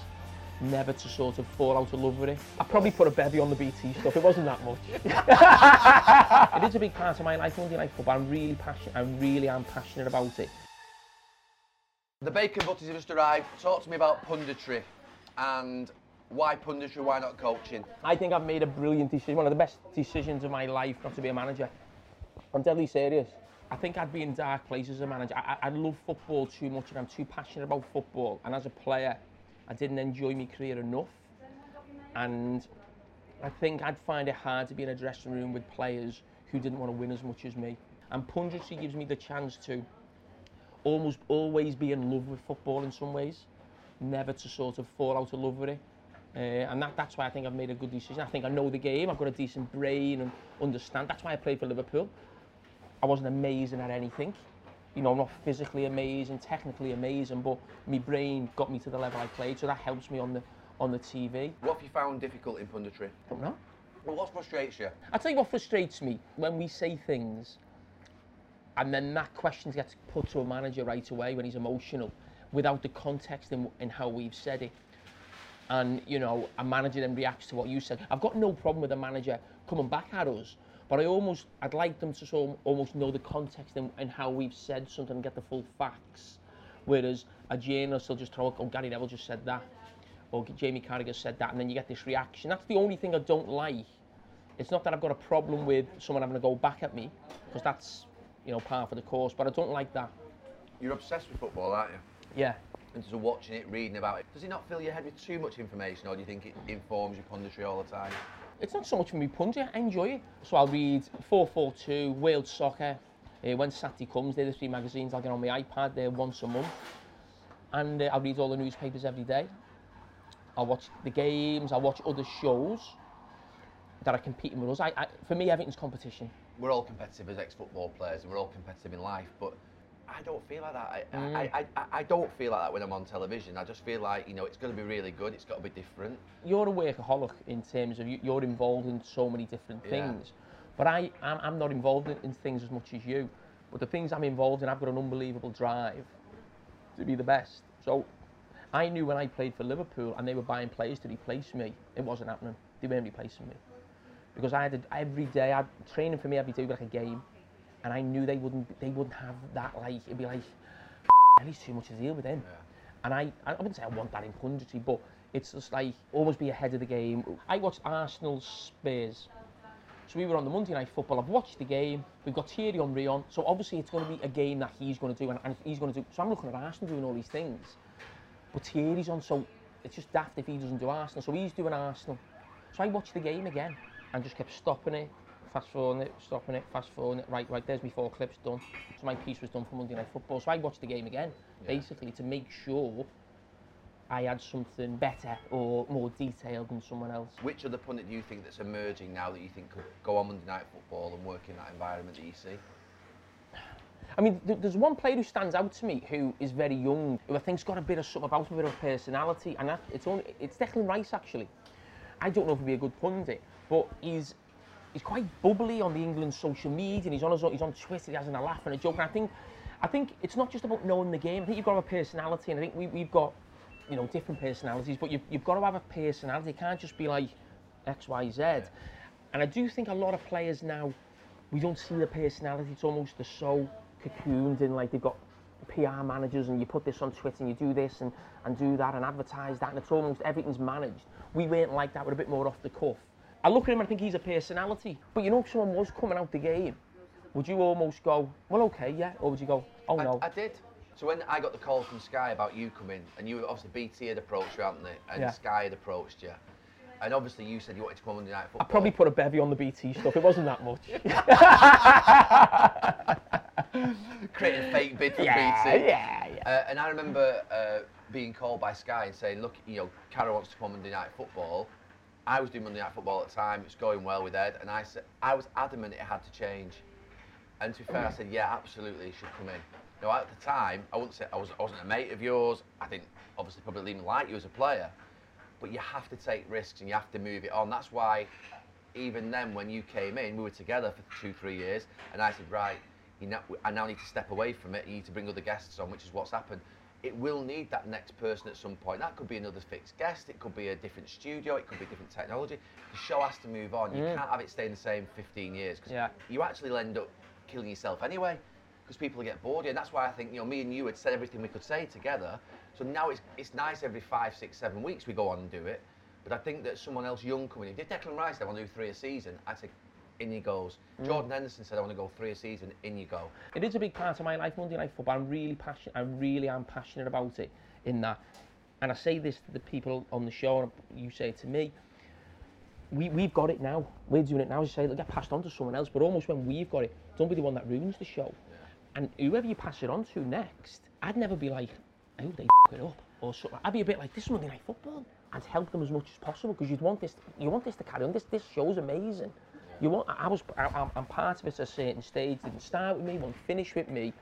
Never to sort of fall out of love with it. I probably put a bevy on the BT stuff. It wasn't that much. it is a big part of my life, Monday Night Football. I'm really passionate. I really am passionate about it. The bacon butties have just arrived. Talk to me about punditry and why punditry, why not coaching? I think I've made a brilliant decision, one of the best decisions of my life not to be a manager. I'm deadly serious. I think I'd be in dark places as a manager. I, I, I love football too much and I'm too passionate about football. And as a player, I didn't enjoy my career enough. And I think I'd find it hard to be in a dressing room with players who didn't want to win as much as me. And punditry gives me the chance to almost always be in love with football in some ways, never to sort of fall out of love with it. Uh, and that, that's why I think I've made a good decision. I think I know the game, I've got a decent brain and understand. That's why I played for Liverpool. I wasn't amazing at anything. You know, I'm not physically amazing, technically amazing, but my brain got me to the level I played, so that helps me on the on the TV. What have you found difficult in punditry? Don't know. Well, what frustrates you? I'll tell you what frustrates me when we say things and then that question gets put to a manager right away when he's emotional without the context in, in how we've said it. And, you know, a manager then reacts to what you said. I've got no problem with a manager coming back at us, but I almost, I'd like them to sort of almost know the context and, in how we've said something and get the full facts. Whereas a journalist will just throw, oh, Gary Neville just said that, or Jamie Carragher said that, and then you get this reaction. That's the only thing I don't like. It's not that I've got a problem with someone having to go back at me, because that's, you know, par for the course, but I don't like that. You're obsessed with football, aren't you? Yeah. And so watching it, reading about it, does it not fill your head with too much information, or do you think it informs your punditry all the time? It's not so much for me punting, I enjoy it. So I'll read 442, World Soccer, Uh, when Saturday comes, they're the three magazines I'll get on my iPad there once a month. And uh, I'll read all the newspapers every day. I'll watch the games, I'll watch other shows that are competing with us. I, I, for me, everything's competition. We're all competitive as ex-football players, and we're all competitive in life, but I don't feel like that. I, Mm. I, I, I, don't feel like that when I'm on television. I just feel like, you know, it's going to be really good, it's got to be different. You're a workaholic in terms of you, you're involved in so many different Yeah. things. But I, I'm, I'm not involved in, in things as much as you. But the things I'm involved in, I've got an unbelievable drive to be the best. So I knew when I played for Liverpool and they were buying players to replace me, it wasn't happening. They weren't replacing me. Because I had a, every day, I training for me every day be like a game. And I knew they wouldn't, they wouldn't have that like, it'd be like, he's too much to deal with him. And I, I wouldn't say I want that in punditry, but it's just like almost be ahead of the game. I watched Arsenal Spurs. So we were on the Monday night football. I've watched the game. We've got Thierry Henry on. So obviously it's going to be a game that he's going to do, and, and he's going to do. So I'm looking at Arsenal doing all these things, but Thierry's on. So it's just daft if he doesn't do Arsenal. So he's doing Arsenal. So I watched the game again and just kept stopping it, fast forwarding it, stopping it, fast forwarding it. Right, right. There's my four clips done. So my piece was done for Monday night football. So I watched the game again, basically to make sure I had something better or more detailed than someone else. Which other pundit do you think that's emerging now that you think could go on Monday Night Football and work in that environment that you see? I mean, there's one player who stands out to me who is very young, who I think's got a bit of something about him, a bit of personality, and that, it's only, it's Declan Rice actually. I don't know if he'll be a good pundit, but he's he's quite bubbly on the England social media, and he's on his, own- he's on Twitter, he has a laugh and a joke, and I think I think it's not just about knowing the game. I think you've got to have a personality, and I think we, we've got you know different personalities, but you've, you've got to have a personality. It can't just be like X, Y, Z. And I do think a lot of players now, we don't see the personality. It's almost they're so cocooned in like they've got PR managers and you put this on Twitter and you do this and, and do that and advertise that and it's almost everything's managed. We weren't like that. We're a bit more off the cuff. I look at him and I think he's a personality. But you know, if someone was coming out the game, would you almost go, well, okay, yeah? Or would you go, oh no? I, I did. So when I got the call from Sky about you coming, and you obviously BT had approached you, hadn't they? And Yeah. Sky had approached you. And obviously you said you wanted to come on Monday Night Football. I probably put a bevy on the BT stuff. It wasn't that much. Creating a fake bid for yeah, BT. yeah, yeah. Uh, and I remember uh, being called by Sky and saying, look, you know, Carra wants to come on Monday Night Football. I was doing Monday Night Football at the time. It was going well with Ed, and I said I was adamant it had to change. And to be fair, I said, yeah, absolutely, it should come in. Now at the time, I wouldn't say I was I wasn't a mate of yours. I didn't obviously probably even like you as a player, but you have to take risks and you have to move it on. That's why even then when you came in, we were together for two, three years, and I said, right, you know, I now need to step away from it. You need to bring other guests on, which is what's happened. It will need that next person at some point. That could be another fixed guest. It could be a different studio. It could be different technology. The show has to move on. You can't have it staying the same 15 years because Yeah. you actually end up killing yourself anyway because people get bored. And that's why I think you know me and you had said everything we could say together. So now it's it's nice every five, six, seven weeks we go on and do it. But I think that someone else young coming in, did Declan Rice they want to do three a season? I'd say in you goes. Mm. Jordan Henderson said I want to go three a season. In you go. It is a big part of my life, Monday Night Football. I'm really passionate. I really am passionate about it. In that, and I say this to the people on the show, and you say it to me. We we've got it now. We're doing it now. As you say, it'll get passed on to someone else. But almost when we've got it, don't be the one that ruins the show. And whoever you pass it on to next, I'd never be like, I hope they f- it up or something. I'd be a bit like, this is Monday Night Football. I'd help them as much as possible because you'd want this. You want this to carry on. This this show's amazing. You want. I was. I, I'm- I'm part of it at a certain stage. Didn't start with me. Won't finish with me.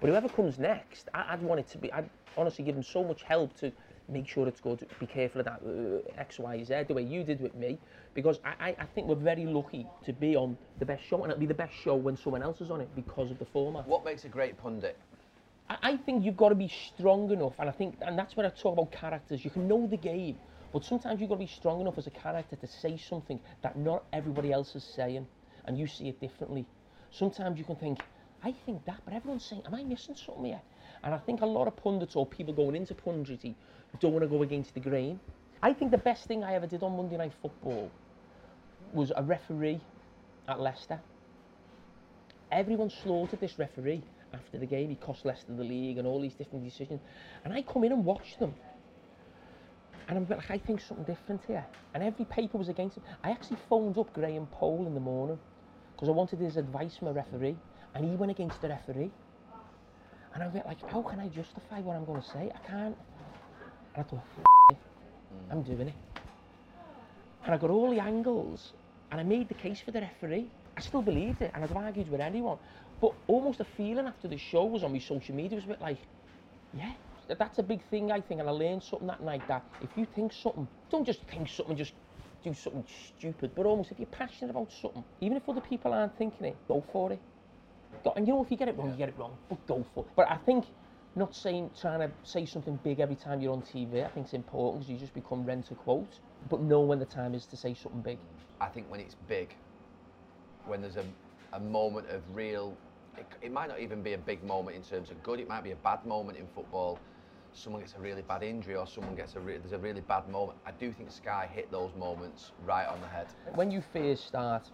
But whoever comes next, I, I'd want it to be. I'd honestly give them so much help to make sure it's good. Be careful of that uh, X, Y, Z, the way you did with me, because I, I, I think we're very lucky to be on the best show, and it'll be the best show when someone else is on it because of the format. What makes a great pundit? I, I think you've got to be strong enough, and I think, and that's when I talk about characters. You can know the game, but sometimes you've got to be strong enough as a character to say something that not everybody else is saying, and you see it differently. Sometimes you can think, I think that, but everyone's saying, am I missing something here? And I think a lot of pundits or people going into punditry don't want to go against the grain. I think the best thing I ever did on Monday Night Football was a referee at Leicester everyone slaughtered this referee after the game. He cost Leicester the league and all these different decisions. And I come in and watch them. And I'm like, I think something different here. And every paper was against him. I actually phoned up Graham Poll in the morning because I wanted his advice from a referee. and he went against the referee. And a bit like, how can I justify what I'm going to say? I can't. And I thought, it, I'm doing it. And I got all the angles, and I made the case for the referee. I still believed it, and I'd argued with anyone. But almost the feeling after the show was on my social media was a bit like, yeah, that's a big thing, I think. And I learned something that night that if you think something, don't just think something, just do something stupid, but almost if you're passionate about something, even if other people aren't thinking it, go for it. Go, and you know, if you get it wrong, you get it wrong, but go for it. But I think not saying, trying to say something big every time you're on TV, I think it's important because you just become rent a quote, but know when the time is to say something big. I think when it's big, when there's a, a moment of real, it, it might not even be a big moment in terms of good, it might be a bad moment in football. Someone gets a really bad injury or someone gets a re- there's a really bad moment. I do think Sky hit those moments right on the head. When you first start,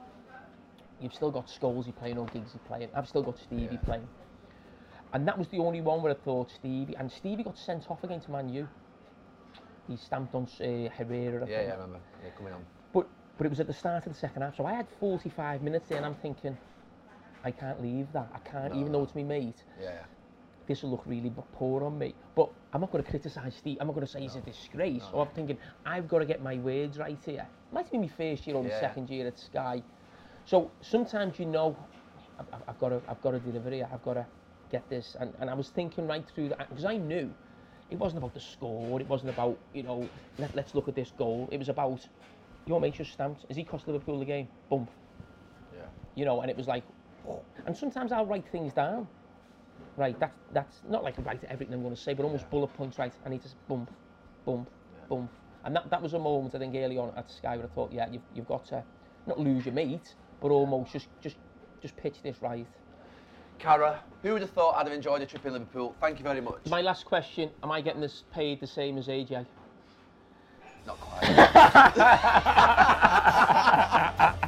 you've still got Scholesy playing or Giggsy playing. I've still got Stevie Yeah. playing. And that was the only one where I thought Stevie, and Stevie got sent off against Man U. He stamped on uh, Herrera, I Yeah, think. yeah, I remember. Yeah, coming on. But but it was at the start of the second half, so I had 45 minutes there, and I'm thinking, I can't leave that. I can't, even though it's my mate. Yeah, yeah. This will look really poor on me. But I'm not going to criticise Steve. I'm not going to say he's a disgrace. So I'm thinking, I've got to get my words right here. Might be my first year or my second year at Sky. So sometimes you know, I've, I've- got to, I've got to deliver here. I've got to get this. And, and I was thinking right through that because I knew it wasn't about the score. It wasn't about you know, let, let's look at this goal. It was about your mate just stamped. Has he cost Liverpool the game? Boom. Yeah. You know, and it was like, and sometimes I'll write things down. Right, that's that's not like right everything I'm going to say, but almost bullet points. Right, I need to bump, bump, bump, and that, that was a moment I think early on at Sky where I thought, yeah, you've, you've got to not lose your mate, but almost just just just pitch this right. Carra, who would have thought I'd have enjoyed a trip in Liverpool? Thank you very much. My last question: Am I getting this paid the same as AJ? Not quite.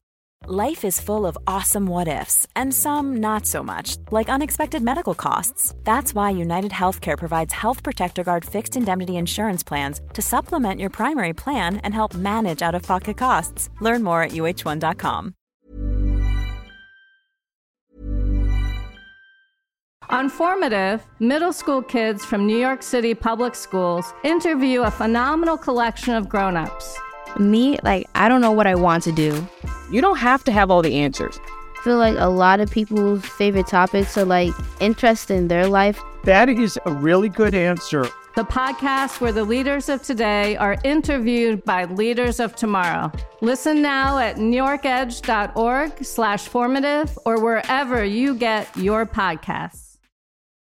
Life is full of awesome what ifs, and some not so much, like unexpected medical costs. That's why United Healthcare provides Health Protector Guard fixed indemnity insurance plans to supplement your primary plan and help manage out of pocket costs. Learn more at uhone.com. On Formative, middle school kids from New York City public schools interview a phenomenal collection of grown-ups. Me, like, I don't know what I want to do. You don't have to have all the answers. I feel like a lot of people's favorite topics are like interest in their life. That is a really good answer. The podcast where the leaders of today are interviewed by leaders of tomorrow. Listen now at newyorkedge.org slash formative or wherever you get your podcasts.